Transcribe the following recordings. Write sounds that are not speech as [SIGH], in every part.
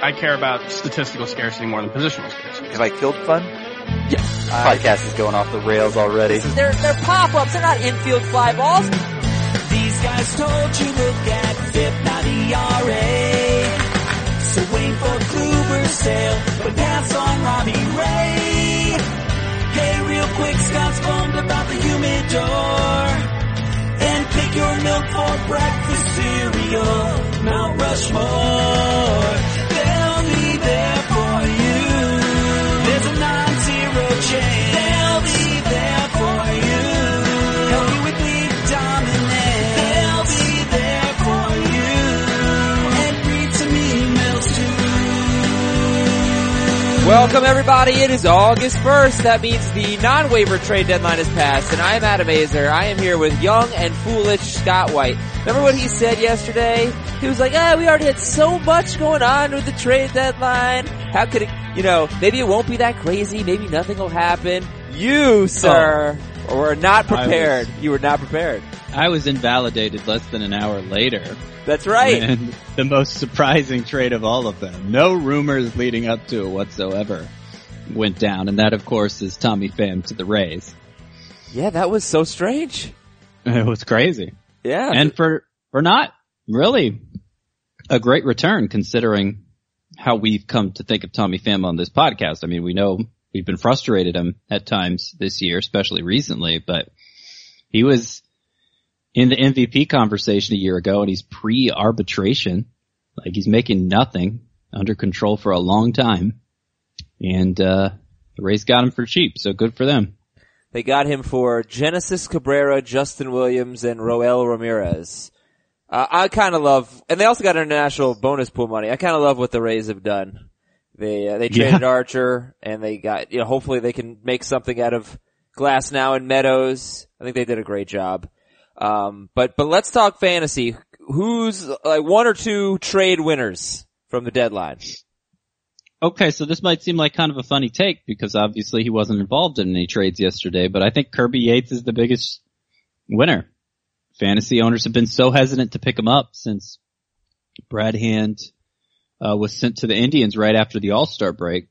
I care about statistical scarcity more than positional scarcity. Have I killed fun? Yeah. Podcast is going off the rails already. They're, they're pop-ups, they're not infield fly balls. These guys told you look at FIP, not ERA. So wait for Kluber's sale, but pass on Robbie Ray. Hey, real quick, Scott's bummed about the humidor. And pick your milk for breakfast cereal, Mount Rushmore. Welcome everybody, it is August 1st. That means the non-waiver trade deadline has passed and I'm Adam Aizer. I am here with young and foolish Scott White. Remember what he said yesterday? He was like, ah, we already had so much going on with the trade deadline. How could it, you know, maybe it won't be that crazy, maybe nothing will happen. You, sir, were not prepared. You were not prepared. I was invalidated less than an hour later. That's right. And [LAUGHS] the most surprising trade of all of them. No rumors leading up to it whatsoever went down. And that of course is Tommy Pham to the Rays. Yeah, that was so strange. It was crazy. Yeah. And for, for not really a great return considering how we've come to think of Tommy Pham on this podcast. I mean, we know we've been frustrated him at times this year, especially recently, but he was in the MVP conversation a year ago and he's pre-arbitration. Like he's making nothing under control for a long time. And, uh, the Rays got him for cheap, so good for them. They got him for Genesis Cabrera, Justin Williams, and Roel Ramirez. Uh, I kind of love, and they also got international bonus pool money. I kind of love what the Rays have done. They uh, they traded Archer, and they got you know hopefully they can make something out of Glasnow and Meadows. I think they did a great job. Um, but but let's talk fantasy. Who's like one or two trade winners from the deadline? Okay, so this might seem like kind of a funny take because obviously he wasn't involved in any trades yesterday, but I think Kirby Yates is the biggest winner. Fantasy owners have been so hesitant to pick him up since Brad Hand uh, was sent to the Indians right after the All-Star break.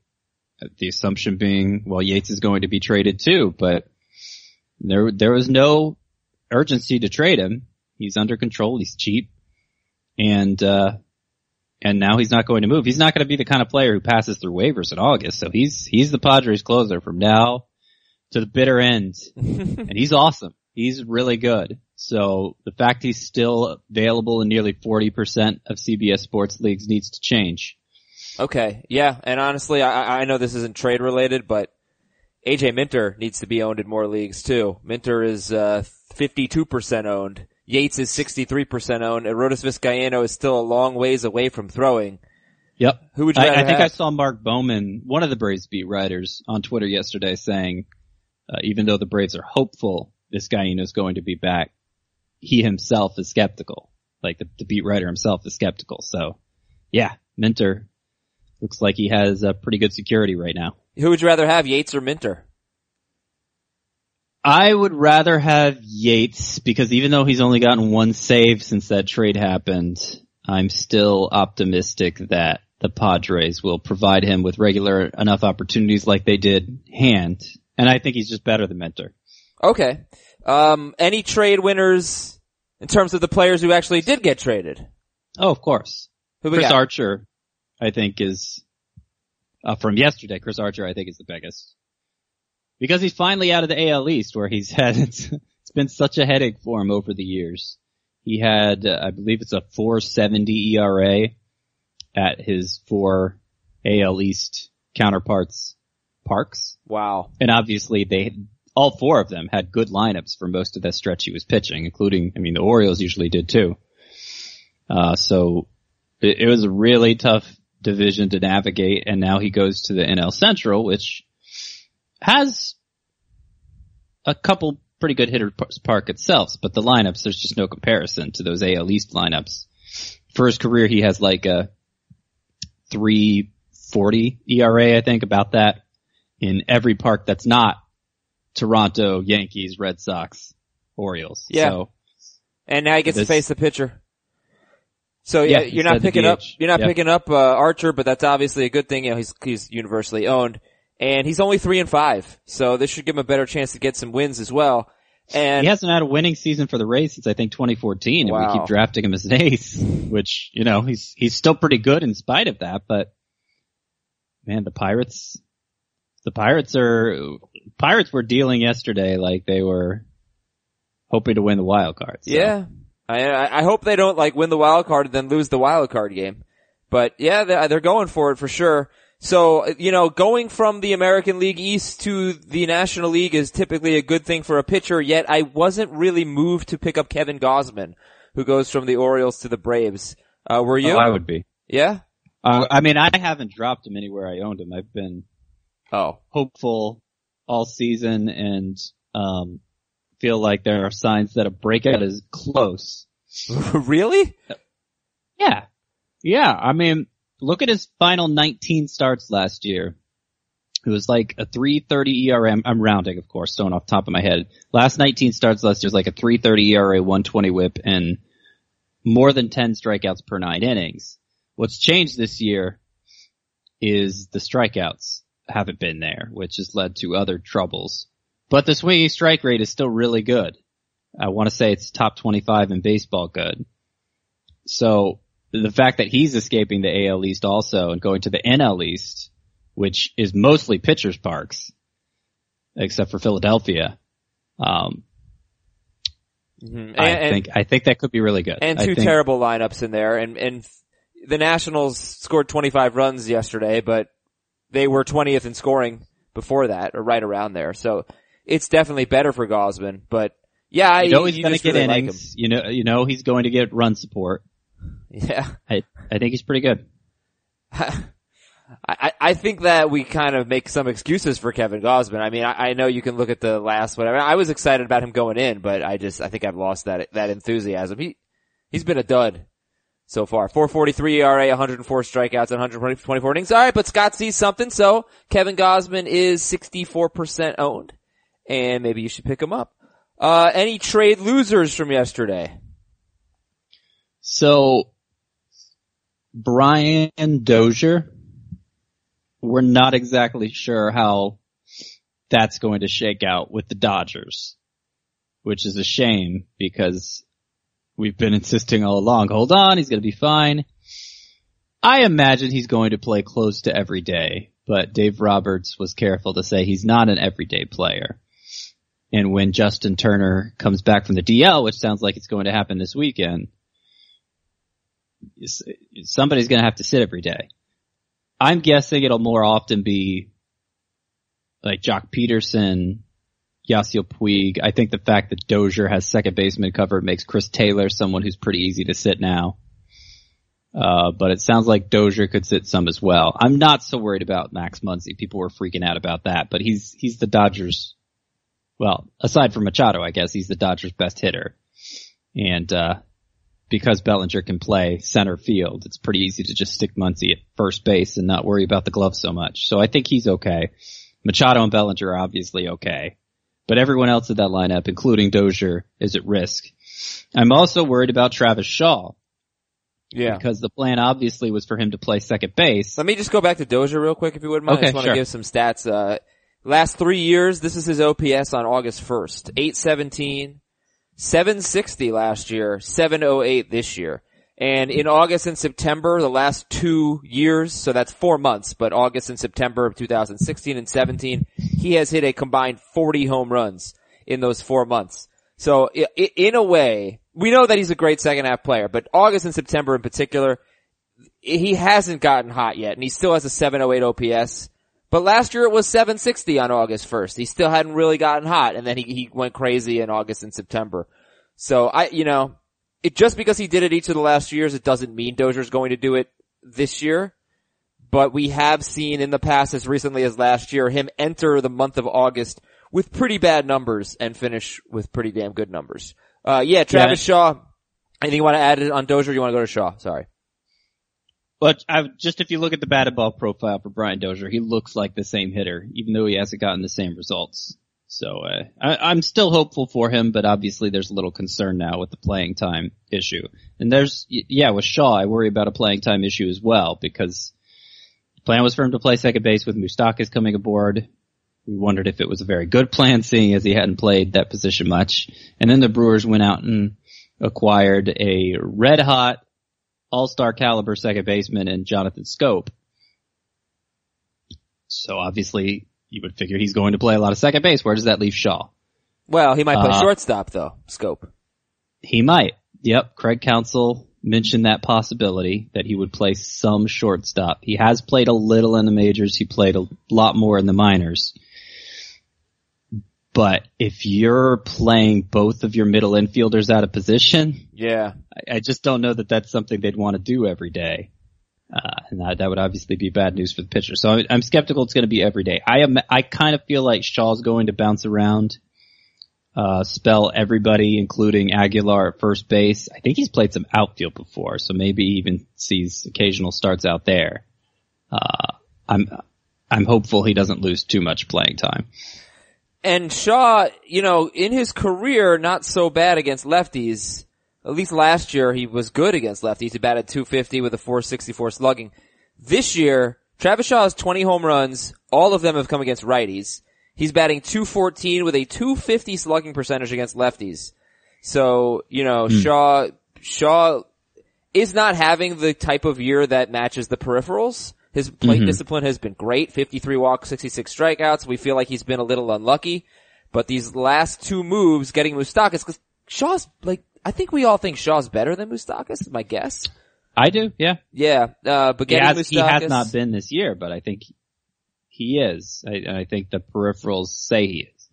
The assumption being, well, Yates is going to be traded too, but there there was no urgency to trade him. He's under control. He's cheap, and uh, and now he's not going to move. He's not going to be the kind of player who passes through waivers in August. So he's he's the Padres closer from now to the bitter end, [LAUGHS] and he's awesome. He's really good. So the fact he's still available in nearly 40% of CBS sports leagues needs to change. Okay, yeah, and honestly, I, I know this isn't trade related, but AJ Minter needs to be owned in more leagues too. Minter is uh, 52% owned. Yates is 63% owned, and Rodas Vizcaino is still a long ways away from throwing. Yep. Who would you I, I think I saw Mark Bowman, one of the Braves beat writers, on Twitter yesterday saying, uh, even though the Braves are hopeful Vizcaino is going to be back, he himself is skeptical. Like the, the beat writer himself is skeptical. So, yeah, Minter looks like he has a pretty good security right now. Who would you rather have, Yates or Minter? I would rather have Yates because even though he's only gotten one save since that trade happened, I'm still optimistic that the Padres will provide him with regular enough opportunities like they did Hand. And I think he's just better than Minter. Okay. Um, any trade winners in terms of the players who actually did get traded? Oh, of course. Who Chris got? Archer, I think is, uh, from yesterday, Chris Archer I think is the biggest. Because he's finally out of the AL East where he's [LAUGHS] had, it's, it's been such a headache for him over the years. He had, uh, I believe it's a 470 ERA at his four AL East counterparts parks. Wow. And obviously they, all four of them had good lineups for most of that stretch he was pitching, including, I mean, the Orioles usually did too. Uh, so it, it was a really tough division to navigate and now he goes to the NL Central, which has a couple pretty good hitter park itself, but the lineups, there's just no comparison to those AL East lineups. For his career, he has like a 340 ERA, I think, about that in every park that's not Toronto, Yankees, Red Sox, Orioles. Yeah. So And now he gets to face the pitcher. So yeah, Yeah, you're not picking up, you're not Yeah. picking up, uh, Archer, but that's obviously a good thing. You know, he's, he's universally owned and he's only three and five. So this should give him a better chance to get some wins as well. And he hasn't had a winning season for the Rays since I think 2014, wow. and we keep drafting him as an ace, which you know he's he's still pretty good in spite of that. But man, the Pirates, the Pirates are Pirates were dealing yesterday like they were hoping to win the wild card. So. Yeah. I, I hope they don't like win the wild card and then lose the wild card game. But yeah, they're, they're going for it for sure. So, you know, going from the American League East to the National League is typically a good thing for a pitcher, yet I wasn't really moved to pick up Kevin Gausman, who goes from the Orioles to the Braves. Uh, were you? Oh, I would be. yeah? Uh, I mean, I haven't dropped him anywhere I owned him. I've been Oh. hopeful all season and um feel like there are signs that a breakout is close. [LAUGHS] really? Yeah. Yeah. I mean, look at his final 19 starts last year. It was like a 330 ERA. I'm, I'm rounding, of course, stone off the top of my head. Last 19 starts last year was like a 330 ERA, 120 whip, and more than 10 strikeouts per nine innings. What's changed this year is the strikeouts haven't been there, which has led to other troubles. But the swinging strike rate is still really good. I want to say it's top 25 in baseball good. So the fact that he's escaping the AL East also and going to the NL East, which is mostly pitchers parks, except for Philadelphia, um, Mhm. I And- and- think I think that could be really good. and I two think- terrible lineups in there. And and the Nationals scored 25 runs yesterday, but they were 20th in scoring before that, or right around there. So it's definitely better for Gausman. But yeah, You know he's going to get really like innings. you know, you know he's going to get run support. [LAUGHS] Yeah, I I think he's pretty good. [LAUGHS] I I think that we kind of make some excuses for Kevin Gausman. I mean, I, I know you can look at the last whatever. I was excited about him going in, but I just I think I've lost that that enthusiasm. He he's been a dud. so far. 443 ERA, 104 strikeouts, 124 innings. All right, but Scott sees something, so Kevin Gausman is 64% owned, and maybe you should pick him up. Uh, any trade losers from yesterday? So, Brian Dozier, we're not exactly sure how that's going to shake out with the Dodgers, which is a shame because we've been [LAUGHS] insisting all along, hold on, he's going to be fine. I imagine he's going to play close to every day, but Dave Roberts was careful to say he's not an everyday player. And when Justin Turner comes back from the DL, which sounds like it's going to happen this weekend, somebody's going to have to sit every day. I'm guessing it'll more often be like Joc Pederson, Yasiel Puig. I think the fact that Dozier has second baseman cover makes Chris Taylor someone who's pretty easy to sit now. Uh, but it sounds like Dozier could sit some as well. I'm not so worried about Max Muncy. People were freaking out about that, but he's, he's the Dodgers. Well, aside from Machado, I guess he's the Dodgers best hitter. And, uh, because Bellinger can play center field, it's pretty easy to just stick Muncy at first base and not worry about the glove so much. So I think he's okay. Machado and Bellinger are obviously okay. But everyone else in that lineup, including Dozier, is at risk. I'm also worried about Travis Shaw. Yeah. Because the plan obviously was for him to play second base. Let me just go back to Dozier real quick if you wouldn't mind. I Okay, just want sure. to give some stats. Uh, last three years, this is his OPS on August 1st. 817, 760 last year, 708 this year. And in August and September, the last two years, so that's four months, but August and September of 2016 and 17, he has hit a combined 40 home runs in those four months. So in a way, we know that he's a great second half player, but August and September in particular, he hasn't gotten hot yet, and he still has a 708 OPS. But last year it was 760 on August 1st. He still hadn't really gotten hot, and then he, he went crazy in August and September. So I, you know, it just because he did it each of the last years, it doesn't mean Dozier's going to do it this year. But we have seen in the past, as recently as last year, him enter the month of August with pretty bad numbers and finish with pretty damn good numbers. Uh, yeah, Travis Shaw. Anything you want to add on Dozier? You want to go to Shaw? Sorry. But I, just if you look at the batted ball profile for Brian Dozier, he looks like the same hitter, even though he hasn't gotten the same results. So uh, I, I'm still hopeful for him, but obviously there's a little concern now with the playing time issue. And there's, yeah, with Shaw, I worry about a playing time issue as well because the plan was for him to play second base with Moustakas coming aboard. We wondered if it was a very good plan, seeing as he hadn't played that position much. And then the Brewers went out and acquired a red hot all-star caliber second baseman in Jonathan Schoop. So obviously you would figure he's going to play a lot of second base. Where does that leave Shaw? Well, he might play Uh, shortstop though. Schoop. He might. Yep. Craig Counsell mentioned that possibility that he would play some shortstop. He has played a little in the majors. He played a lot more in the minors. But if you're playing both of your middle infielders out of position, Yeah. I, I just don't know that that's something they'd want to do every day. Uh, and that, that would obviously be bad news for the pitcher. So I'm, I'm skeptical it's going to be every day. I am, I kind of feel like Shaw's going to bounce around, uh, spell everybody, including Aguilar at first base. I think he's played some outfield before, so maybe even sees occasional starts out there. Uh, I'm, I'm hopeful he doesn't lose too much playing time. And Shaw, you know, in his career, not so bad against lefties. At least last year, he was good against lefties. He batted 250 with a 464 slugging. This year, Travis Shaw has 20 home runs. All of them have come against righties. He's batting 214 with a 250 slugging percentage against lefties. So, you know, hmm. Shaw, Shaw is not having the type of year that matches the peripherals. His plate discipline has been great. 53 walks, 66 strikeouts. We feel like he's been a little unlucky. But these last two moves, getting Moustakas, cause Shaw's like, I think we all think Shaw's better than Moustakas, is my guess. I do, yeah. Yeah, uh, but He has, he has not been this year, but I think he is. I, I think the peripherals say he is.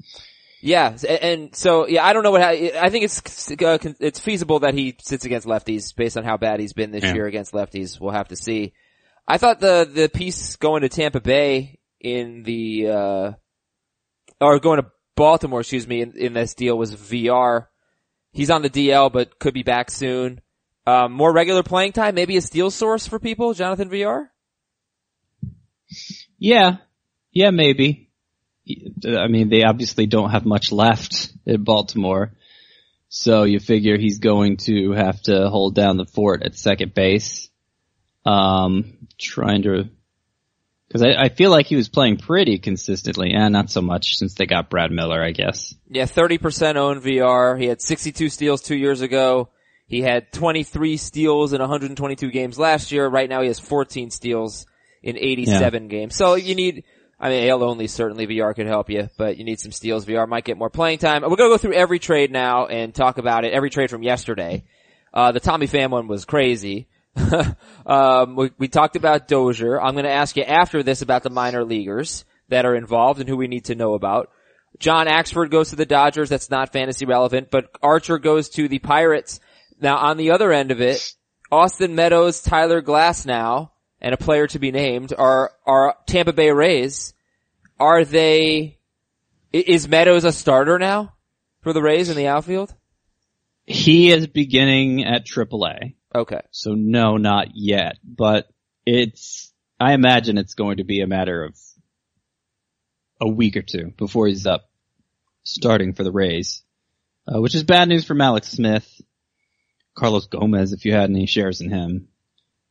Yeah, and, and so yeah, I don't know what. I think it's uh, it's feasible that he sits against lefties based on how bad he's been this Yeah. year against lefties. We'll have to see. I thought the the piece going to Tampa Bay in the uh or going to Baltimore, excuse me, in, in this deal was Villar. He's on the DL, but could be back soon. Um, more regular playing time, maybe a steal source for people. Jonathan Villar. Yeah. Yeah, maybe. I mean, they obviously don't have much left at Baltimore. So you figure he's going to have to hold down the fort at second base. Um, trying to, cause I, I feel like he was playing pretty consistently. and not so much since they got Brad Miller, I guess. Yeah, 30% owned Villar. He had 62 steals two years ago. He had 23 steals in 122 games last year. Right now he has 14 steals in 87 games. So you need, I mean, AL only certainly Villar could help you, but you need some steals. Villar might get more playing time. We're gonna go through every trade now and talk about it. Every trade from yesterday. Uh, the Tommy Pham one was crazy. [LAUGHS] um, we, we talked about Dozier. I'm going to ask you after this about the minor leaguers that are involved and who we need to know about. John Axford goes to the Dodgers. That's not fantasy relevant, but Archer goes to the Pirates. Now on the other end of it, Austin Meadows, Tyler Glasnow, and a player to be named are, are Tampa Bay Rays. Are they, is Meadows a starter now for the Rays in the outfield? He is beginning at AAA. Okay. So no, not yet, but it's, I imagine it's going to be a matter of a week or two before he's up starting for the Rays, uh, which is bad news for Mallex Smith. Carlos Gomez, if you had any shares in him,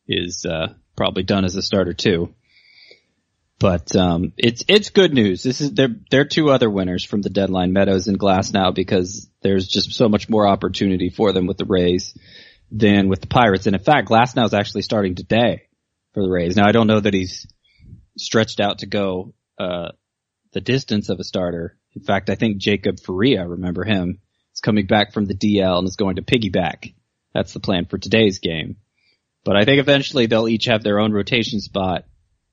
is, uh, probably done as a starter too. But, um, it's, it's good news. This is, they're, they're two other winners from the deadline, Meadows and Glasnow because there's just so much more opportunity for them with the Rays than with the Pirates. And in fact, Glasnow is actually starting today for the Rays. Now I don't know that he's stretched out to go, uh, the distance of a starter. In fact, I think Jacob Faria, remember him, is coming back from the DL and is going to piggyback. That's the plan for today's game. But I think eventually they'll each have their own rotation spot.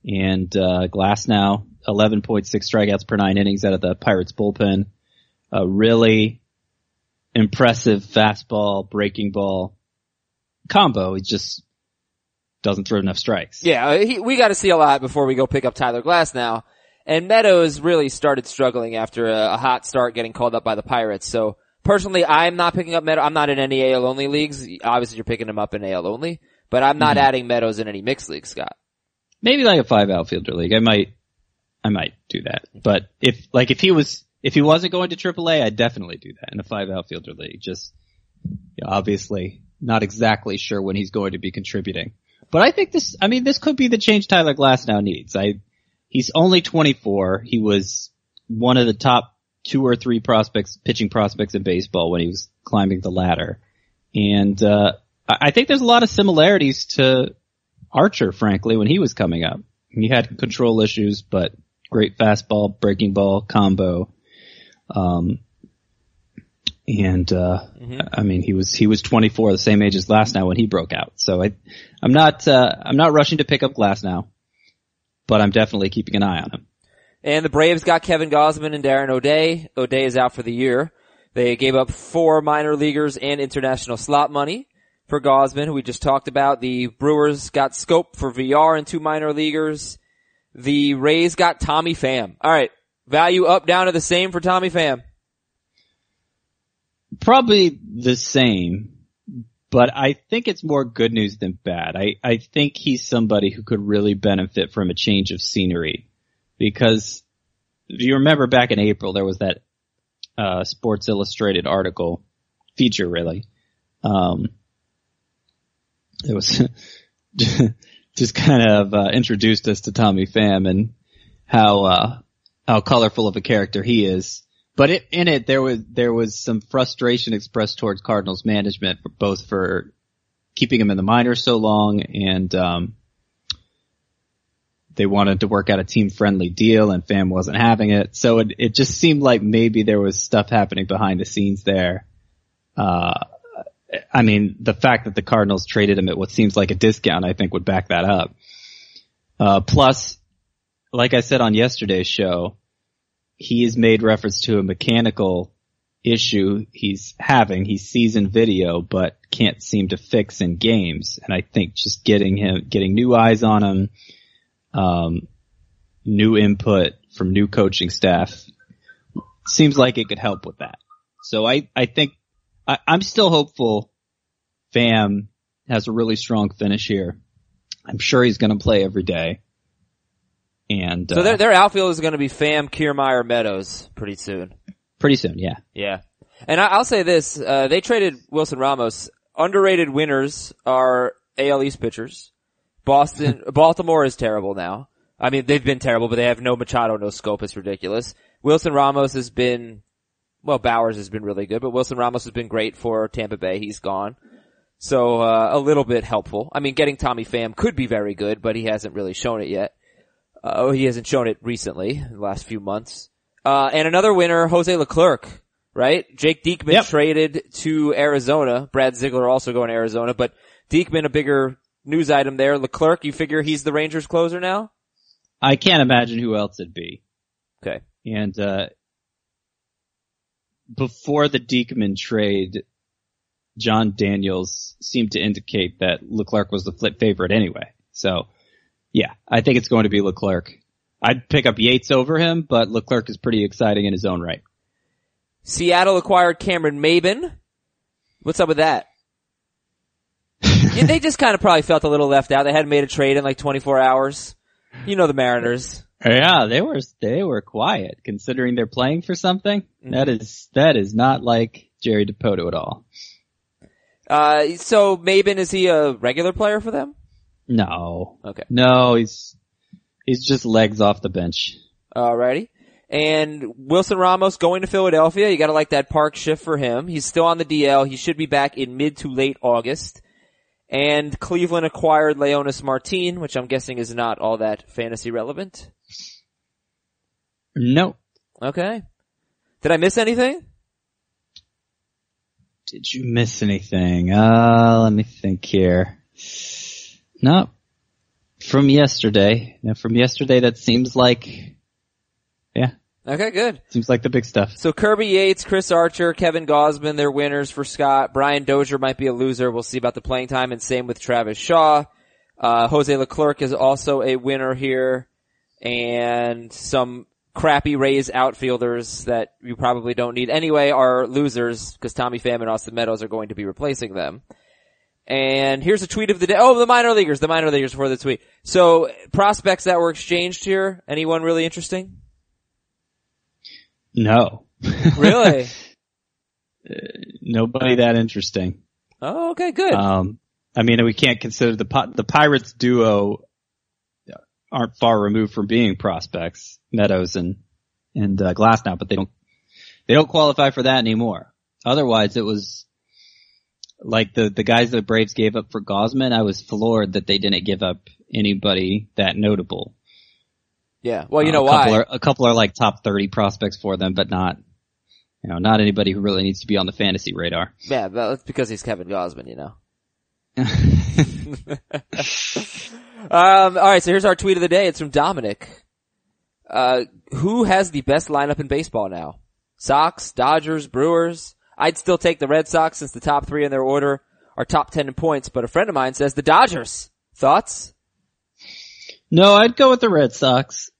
And, uh, Glasnow, 11.6 strikeouts per nine innings out of the Pirates bullpen. A really impressive fastball, breaking ball combo. He just doesn't throw enough strikes. Yeah, uh, he, we got to see a lot before we go pick up Tyler Glasnow. And Meadows really started struggling after a, a hot start getting called up by the Pirates. So personally, I'm not picking up Meadows. I'm not in any AL only leagues. Obviously, you're picking him up in AL only, but I'm not adding Meadows in any mixed leagues, Scott. Maybe like a five outfielder league. I might, I might do that. But if, like if he was if he wasn't going to AAA, I'd definitely do that in a five outfielder league. Just you know, obviously not exactly sure when he's going to be contributing. But I think this, I mean, this could be the change Tyler Glasnow needs. I, he's only 24. He was one of the top two or three prospects, pitching prospects in baseball when he was climbing the ladder. And, uh, I think there's a lot of similarities to Archer, frankly, when he was coming up. He had control issues, but great fastball, breaking ball combo. Um, and uh, I mean, he was he was 24, the same age as Glasnow when he broke out. So I, I'm not uh, I'm not rushing to pick up Glasnow, but I'm definitely keeping an eye on him. And the Braves got Kevin Gausman and Darren O'Day. O'Day is out for the year. They gave up four minor leaguers and international slot money for Gausman, who we just talked about. The Brewers got Schoop for Villar and two minor leaguers. The Rays got Tommy Pham. All right, value up, down, to the same for Tommy Pham. Probably the same, but I think it's more good news than bad. I, I think he's somebody who could really benefit from a change of scenery because if you remember back in April, there was that, uh, Sports Illustrated article feature really. Um, it was [LAUGHS] just kind of, uh, introduced us to Tommy Pham and how, uh, how colorful of a character he is. But it, in it, there was there was some frustration expressed towards Cardinals management, for, both for keeping him in the minors so long, and um, they wanted to work out a team friendly deal, and Pham wasn't having it. So it it just seemed like maybe there was stuff happening behind the scenes there. Uh, I mean, the fact that the Cardinals traded him at what seems like a discount, I think, would back that up. Uh, plus, like I said on yesterday's show, he has made reference to a mechanical issue he's having. He sees in video, but can't seem to fix in games. And I think just getting him, getting new eyes on him, um, new input from new coaching staff seems like it could help with that. So I, I think I, I'm still hopeful Pham has a really strong finish here. I'm sure he's going to play every day. And So uh, their their outfield is going to be Pham, Kiermaier, Meadows pretty soon. pretty soon, yeah. Yeah. And I, I'll say this, uh, they traded Wilson Ramos. Underrated winners are AL East pitchers. Boston, [LAUGHS] Baltimore is terrible now. I mean, they've been terrible, but they have no Machado, no Schoop. It's ridiculous. Wilson Ramos has been, well, Bauers has been really good, but Wilson Ramos has been great for Tampa Bay. He's gone. So, uh, a little bit helpful. I mean, getting Tommy Pham could be very good, but he hasn't really shown it yet. Uh, oh, he hasn't shown it recently, in the last few months. Uh, and another winner, Jose Leclerc, right? Jake Diekman Yep. traded to Arizona. Brad Ziegler also going to Arizona, but Diekman a bigger news item there. Leclerc, you figure he's the Rangers closer now? I can't imagine who else it'd be. Okay. And, uh, before the Diekman trade, Jon Daniels seemed to indicate that Leclerc was the flip favorite anyway. So, yeah, I think it's going to be Leclerc. I'd pick up Yates over him, but Leclerc is pretty exciting in his own right. Seattle acquired Cameron Maybin. What's up with that? [LAUGHS] yeah, they just kind of probably felt a little left out. They hadn't made a trade in like 24 hours. You know the Mariners. Yeah, they were they were quiet considering they're playing for something. That is that is not like Jerry Dipoto at all. Uh, so Maybin, is he a regular player for them? No, Okay. no, he's he's just legs off the bench. Alrighty. And Wilson Ramos going to Philadelphia. You gotta like that park shift for him. He's still on the DL. He should be back in mid to late August. And Cleveland acquired Leonys Martin, which I'm guessing is not all that fantasy relevant. No, Okay. Did I miss anything? Did you miss anything? Uh, let me think here. No. From yesterday. Now from yesterday that seems like, yeah, Okay, good. seems like the big stuff. So Kirby Yates, Chris Archer, Kevin Gausman, they're winners for Scott. Brian Dozier might be a loser. We'll see about the playing time and same with Travis Shaw. Uh, Jose Leclerc is also a winner here and some crappy Rays outfielders that you probably don't need anyway are losers because Tommy Pham and Austin Meadows are going to be replacing them. And here's a tweet of the day. Oh, the minor leaguers, the minor leaguers for the tweet. So prospects that were exchanged here. Anyone really interesting? No. [LAUGHS] Really? Nobody that interesting. oh, okay, good. Um, I mean, we can't consider the the Pirates duo aren't far removed from being prospects, Meadows and and uh, Glasnow, but they don't they don't qualify for that anymore. Otherwise, it was like the the guys the Braves gave up for Gausman. I was floored that they didn't give up anybody that notable. yeah. Well, you Uh, know a why? Are, a couple are like top thirty prospects for them, but not you know not anybody who really needs to be on the fantasy radar. yeah, that's because he's Kevin Gausman, you know. [LAUGHS] Um, all right, so here's our tweet of the day. It's from Dominic. Uh, who has the best lineup in baseball now? Sox, Dodgers, Brewers. I'd still take the Red Sox since the top three in their order are top ten in points, but a friend of mine says the Dodgers. Thoughts? No, I'd go with the Red Sox.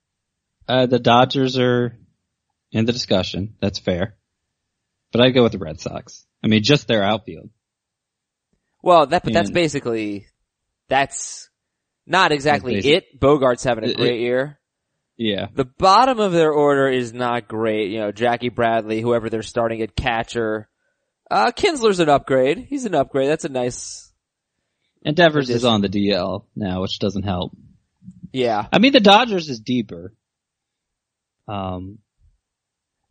Uh, the Dodgers are in the discussion. That's fair. But I'd go with the Red Sox. I mean, just their outfield. Well, that, but that's basically, that's not exactly it. Bogaerts having a It- great year. Yeah. The bottom of their order is not great. You know, Jackie Bradley, whoever they're starting at catcher. Uh, Kinsler's an upgrade. He's an upgrade. That's a nice, And Devers is on the DL now, which doesn't help. yeah. I mean, the Dodgers is deeper. Um,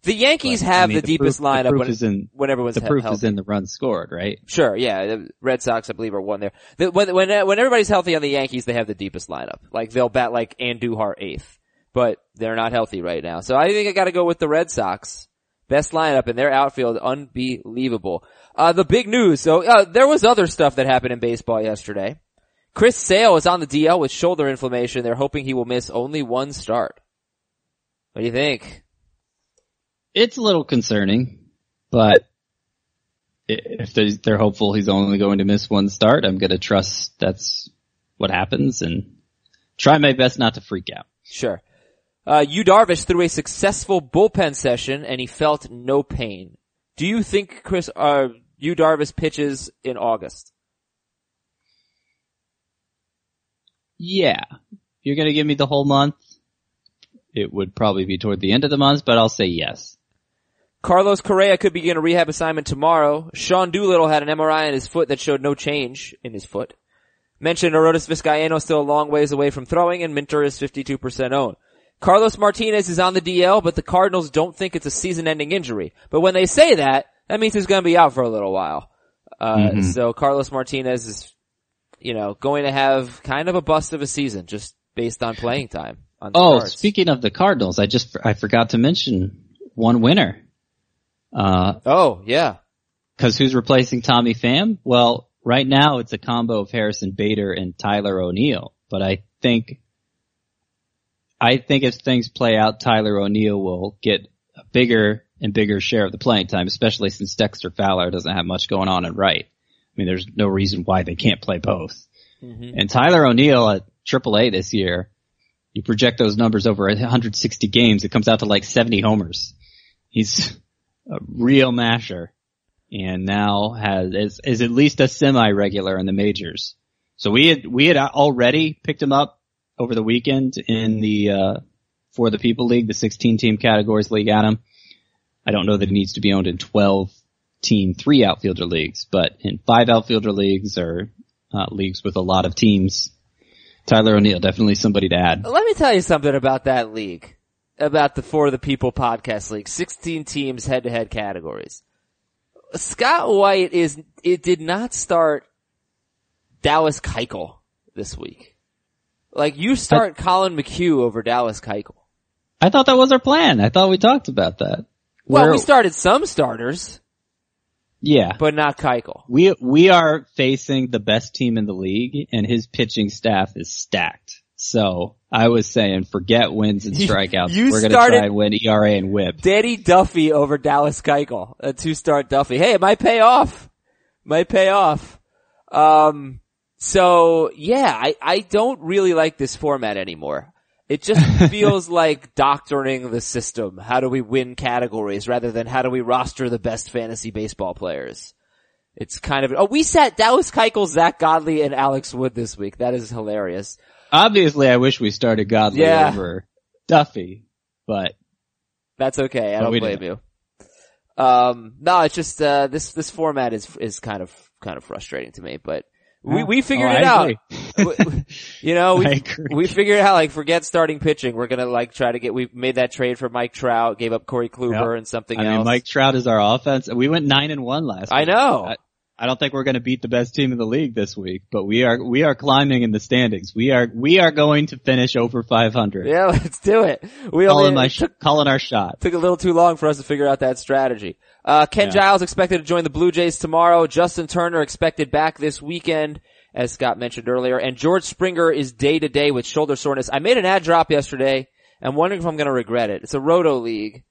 The Yankees but, have I mean, the, deepest proof, lineup The when, is in, when everyone's the proof healthy. is in the runs scored, right? Sure, yeah. The Red Sox, I believe, are one there. The, when, when, when everybody's healthy on the Yankees, they have the deepest lineup. Like, they'll bat like Andujar eighth. But they're not healthy right now. So I think I gotta go with the Red Sox. Best lineup in their outfield, unbelievable. Uh, the big news, so, uh, there was other stuff that happened in baseball yesterday. Chris Sale is on the DL with shoulder inflammation. They're hoping he will miss only one start. What do you think? It's a little concerning, but if they're hopeful he's only going to miss one start, I'm going to trust that's what happens and try my best not to freak out. Sure. Uh, Yu Darvish threw a successful bullpen session and he felt no pain. Do you think Chris, uh, Yu Darvish pitches in August? Yeah. If you're going to give me the whole month, it would probably be toward the end of the month, but I'll say yes. Carlos Correa could begin a rehab assignment tomorrow. Sean Doolittle had an MRI on his foot that showed no change in his foot. Mentioned Arodys Vizcaino still a long ways away from throwing and Minter is 52% owned. Carlos Martinez is on the DL, but the Cardinals don't think it's a season-ending injury. But when they say that, that means he's going to be out for a little while. Uh, so Carlos Martinez is, you know, going to have kind of a bust of a season just based on playing time. On Oh, speaking of the Cardinals, I just, I forgot to mention one winner. Uh, Oh, yeah. cause who's replacing Tommy Pham? Well, right now it's a combo of Harrison Bader and Tyler O'Neill, but I think, I think as things play out, Tyler O'Neill will get a bigger and bigger share of the playing time, especially since Dexter Fowler doesn't have much going on at right. I mean, there's no reason why they can't play both. Mm-hmm. And Tyler O'Neill at AAA this year, you project those numbers over 160 games, it comes out to like 70 homers. He's a real masher and now has, is, is at least a semi-regular in the majors. So we had, we had already picked him up over the weekend in the, uh, for the People League, the 16 team categories league, Adam. I don't know that it needs to be owned in 12 team three outfielder leagues, but in five outfielder leagues or uh, leagues with a lot of teams, Tyler O'Neill definitely somebody to add. Let me tell you something about that league. About the For the People podcast league. 16 teams head to head categories. Scott White is, it did not start Dallas Keuchel this week. Like you start Collin McHugh over Dallas Keuchel. I thought that was our plan. I thought we talked about that. Well, We're- we started some starters, yeah. but not Keuchel. We we are facing the best team in the league, and his pitching staff is stacked. So I was saying, forget wins and [LAUGHS] strikeouts. you We're going to try and win ERA and WHIP. Danny Duffy over Dallas Keuchel, a two-start Duffy. Hey, it might pay off. Might pay off. Um, so yeah, I, I don't really like this format anymore. It just [LAUGHS] feels like doctoring the system. How do we win categories rather than how do we roster the best fantasy baseball players? It's kind of, oh, we sat Dallas Keuchel, Zack Godley, and Alex Wood this week. That is hilarious. Obviously, I wish we started Godley Yeah. over Duffy, but That's okay. I don't blame didn't. you. Um, no, it's just, uh, this, this format is, is kind of, kind of frustrating to me, but we, we figured Oh, it out. We- [LAUGHS] you know, we, we figured out like forget starting pitching. We're gonna like try to get, we made that trade for Mike Trout, gave up Corey Kluber Yep. and something I else. mean, Mike Trout is our offense. We went nine and one last. I week. know. I, don't think we're going to beat the best team in the league this week, but we are we are climbing in the standings. We are we are going to finish over 500. yeah, [LAUGHS] let's do it. We calling only my took, calling our shot. took a little too long for us to figure out that strategy. Uh, Ken Yeah. Giles expected to join the Blue Jays tomorrow. Justin Turner expected back this weekend, as Scott mentioned earlier. And George Springer is day to day with shoulder soreness. I made an ad drop yesterday. I'm wondering if I'm going to regret it. It's a roto league,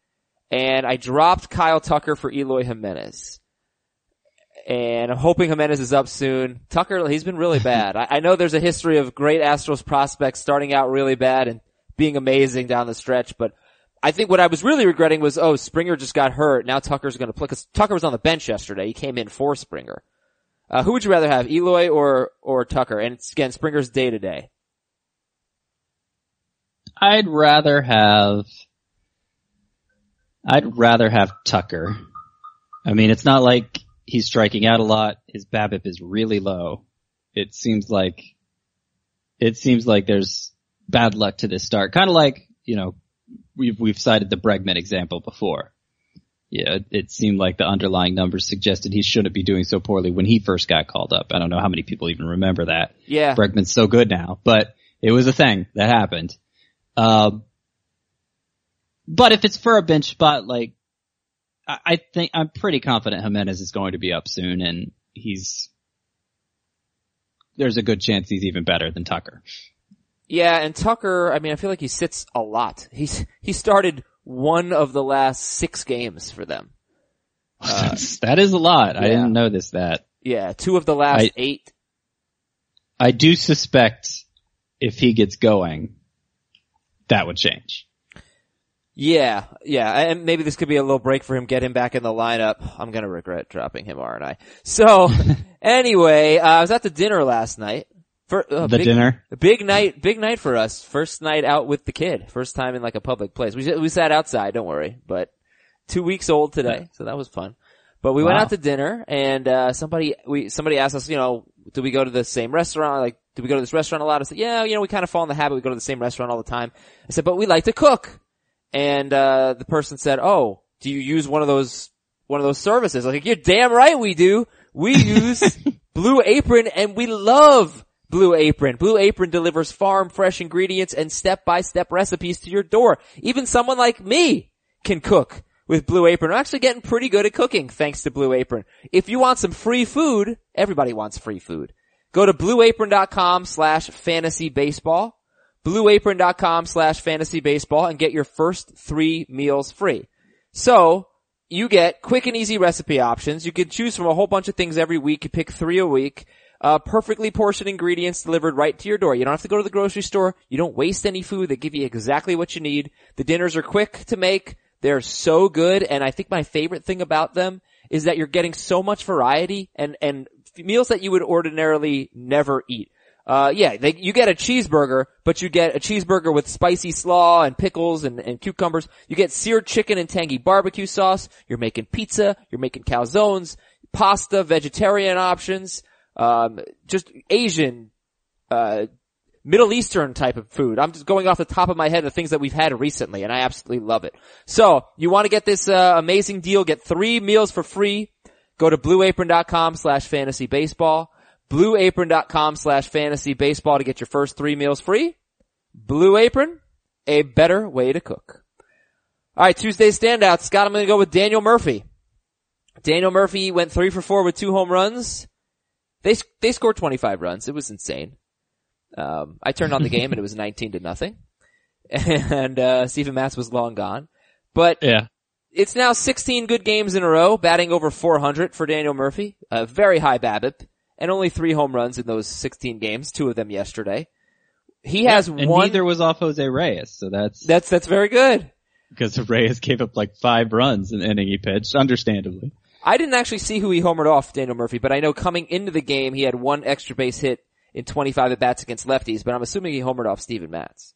and I dropped Kyle Tucker for Eloy Jimenez. And I'm hoping Jimenez is up soon. Tucker, he's been really [LAUGHS] bad. I, I know there's a history of great Astros prospects starting out really bad and being amazing down the stretch, but I think what I was really regretting was, oh, Springer just got hurt. Now Tucker's going to play because Tucker was on the bench yesterday. He came in for Springer. Uh, who would you rather have, Eloy or or Tucker? And it's, again, Springer's day to day. I'd rather have I'd rather have Tucker. I mean, it's not like he's striking out a lot. His BABIP is really low. It seems like it seems like there's bad luck to this start. Kind of like, you know, we've we've cited the Bregman example before. Yeah, it, it seemed like the underlying numbers suggested he shouldn't be doing so poorly when he first got called up. I don't know how many people even remember that. Yeah. Bregman's so good now, but it was a thing that happened. Um, but if it's for a bench spot, like, I, I think, I'm pretty confident Jimenez is going to be up soon and he's, there's a good chance he's even better than Tucker. Yeah, and Tucker, I mean, I feel like he sits a lot. He's, he started one of the last six games for them. That's- [LAUGHS] uh, that is a lot. I didn't notice that. Yeah, two of the last I- eight. I do suspect if he gets going, that would change. Yeah, yeah, and maybe this could be a little break for him, get him back in the lineup. I'm gonna regret dropping him, aren't I? So, [LAUGHS] anyway, uh, I was at the dinner last night. For, uh, The big, dinner? Big night, big night for us. First night out with the kid. First time in like a public place. We, we sat outside, don't worry, but two weeks old today, so that was fun. But we went out to dinner and, uh, somebody, we, somebody asked us, you know, do we go to the same restaurant? Like, do we go to this restaurant a lot? I said, yeah, you know, we kind of fall in the habit. We go to the same restaurant all the time. I said, but we like to cook. And, uh, the person said, oh, do you use one of those, one of those services? Like, you're damn right we do. We [LAUGHS] use Blue Apron and we love Blue Apron. Blue Apron delivers farm fresh ingredients and step by step recipes to your door. Even someone like me can cook with Blue Apron. I'm actually getting pretty good at cooking thanks to Blue Apron. If you want some free food, everybody wants free food. Go to blueapron.com slash fantasy baseball blueapron.com slash fantasy baseball and get your first three meals free. So, you get quick and easy recipe options. You can choose from a whole bunch of things every week. You pick three a week. Uh, perfectly portioned ingredients delivered right to your door. You don't have to go to the grocery store. You don't waste any food. They give you exactly what you need. The dinners are quick to make. They're so good. And I think my favorite thing about them is that you're getting so much variety and, and meals that you would ordinarily never eat. Uh, yeah, they, you get a cheeseburger, but you get a cheeseburger with spicy slaw and pickles and, and cucumbers. You get seared chicken and tangy barbecue sauce. You're making pizza. You're making calzones, pasta, vegetarian options, um, just Asian, uh, Middle Eastern type of food. I'm just going off the top of my head the things that we've had recently and I absolutely love it. So, you want to get this, uh, amazing deal, get three meals for free. Go to blueapron.com slash fantasy baseball blueapron.com slash fantasy baseball to get your first three meals free. Blue Apron, a better way to cook. Alright, Tuesday standouts. Scott, I'm gonna go with Daniel Murphy. Daniel Murphy went three for four with two home runs. They, they scored 25 runs. It was insane. Um, I turned on the game and it was [LAUGHS] 19 to nothing. And, uh, Steven Matz was long gone. But Yeah. it's now 16 good games in a row, batting over 400 for Daniel Murphy. A very high BABIP, and only three home runs in those 16 games, two of them yesterday. He has And one. neither was off Jose Reyes, so that's That's that's very good. because [LAUGHS] Reyes gave up like five runs in the inning he pitched, understandably. I didn't actually see who he homered off, Daniel Murphy, but I know coming into the game he had one extra base hit in 25 at bats against lefties, but I'm assuming he homered off Steven Matz.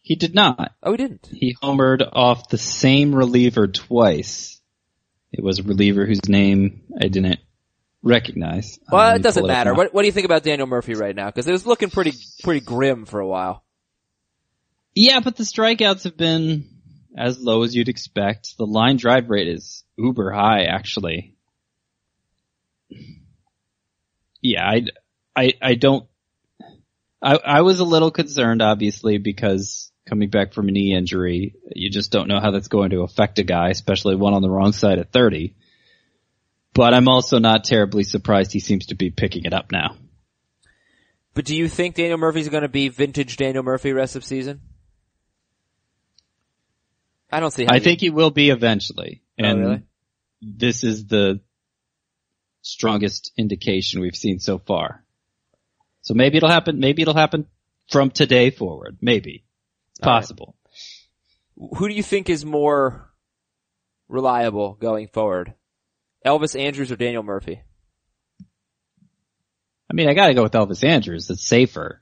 He did not. Oh, he didn't. He homered off the same reliever twice. It was a reliever whose name I didn't recognize. Well, it doesn't matter. What, what do you think about Daniel Murphy right now? Because it was looking pretty pretty grim for a while. Yeah, but the strikeouts have been as low as you'd expect. The line drive rate is uber high, actually. Yeah, I, I, I don't, I, I was a little concerned, obviously, because coming back from a knee injury, you just don't know how that's going to affect a guy, especially one on the wrong side at 30. But I'm also not terribly surprised he seems to be picking it up now. But do you think Daniel Murphy's going to be vintage Daniel Murphy rest of season? I don't see how. I think he will be eventually. Oh, And really? this is the strongest indication we've seen so far. So maybe it'll happen, maybe it'll happen from today forward. Maybe. It's All right. possible. Who do you think is more reliable going forward? Elvis Andrus or Daniel Murphy? I mean, I gotta go with Elvis Andrus. It's safer,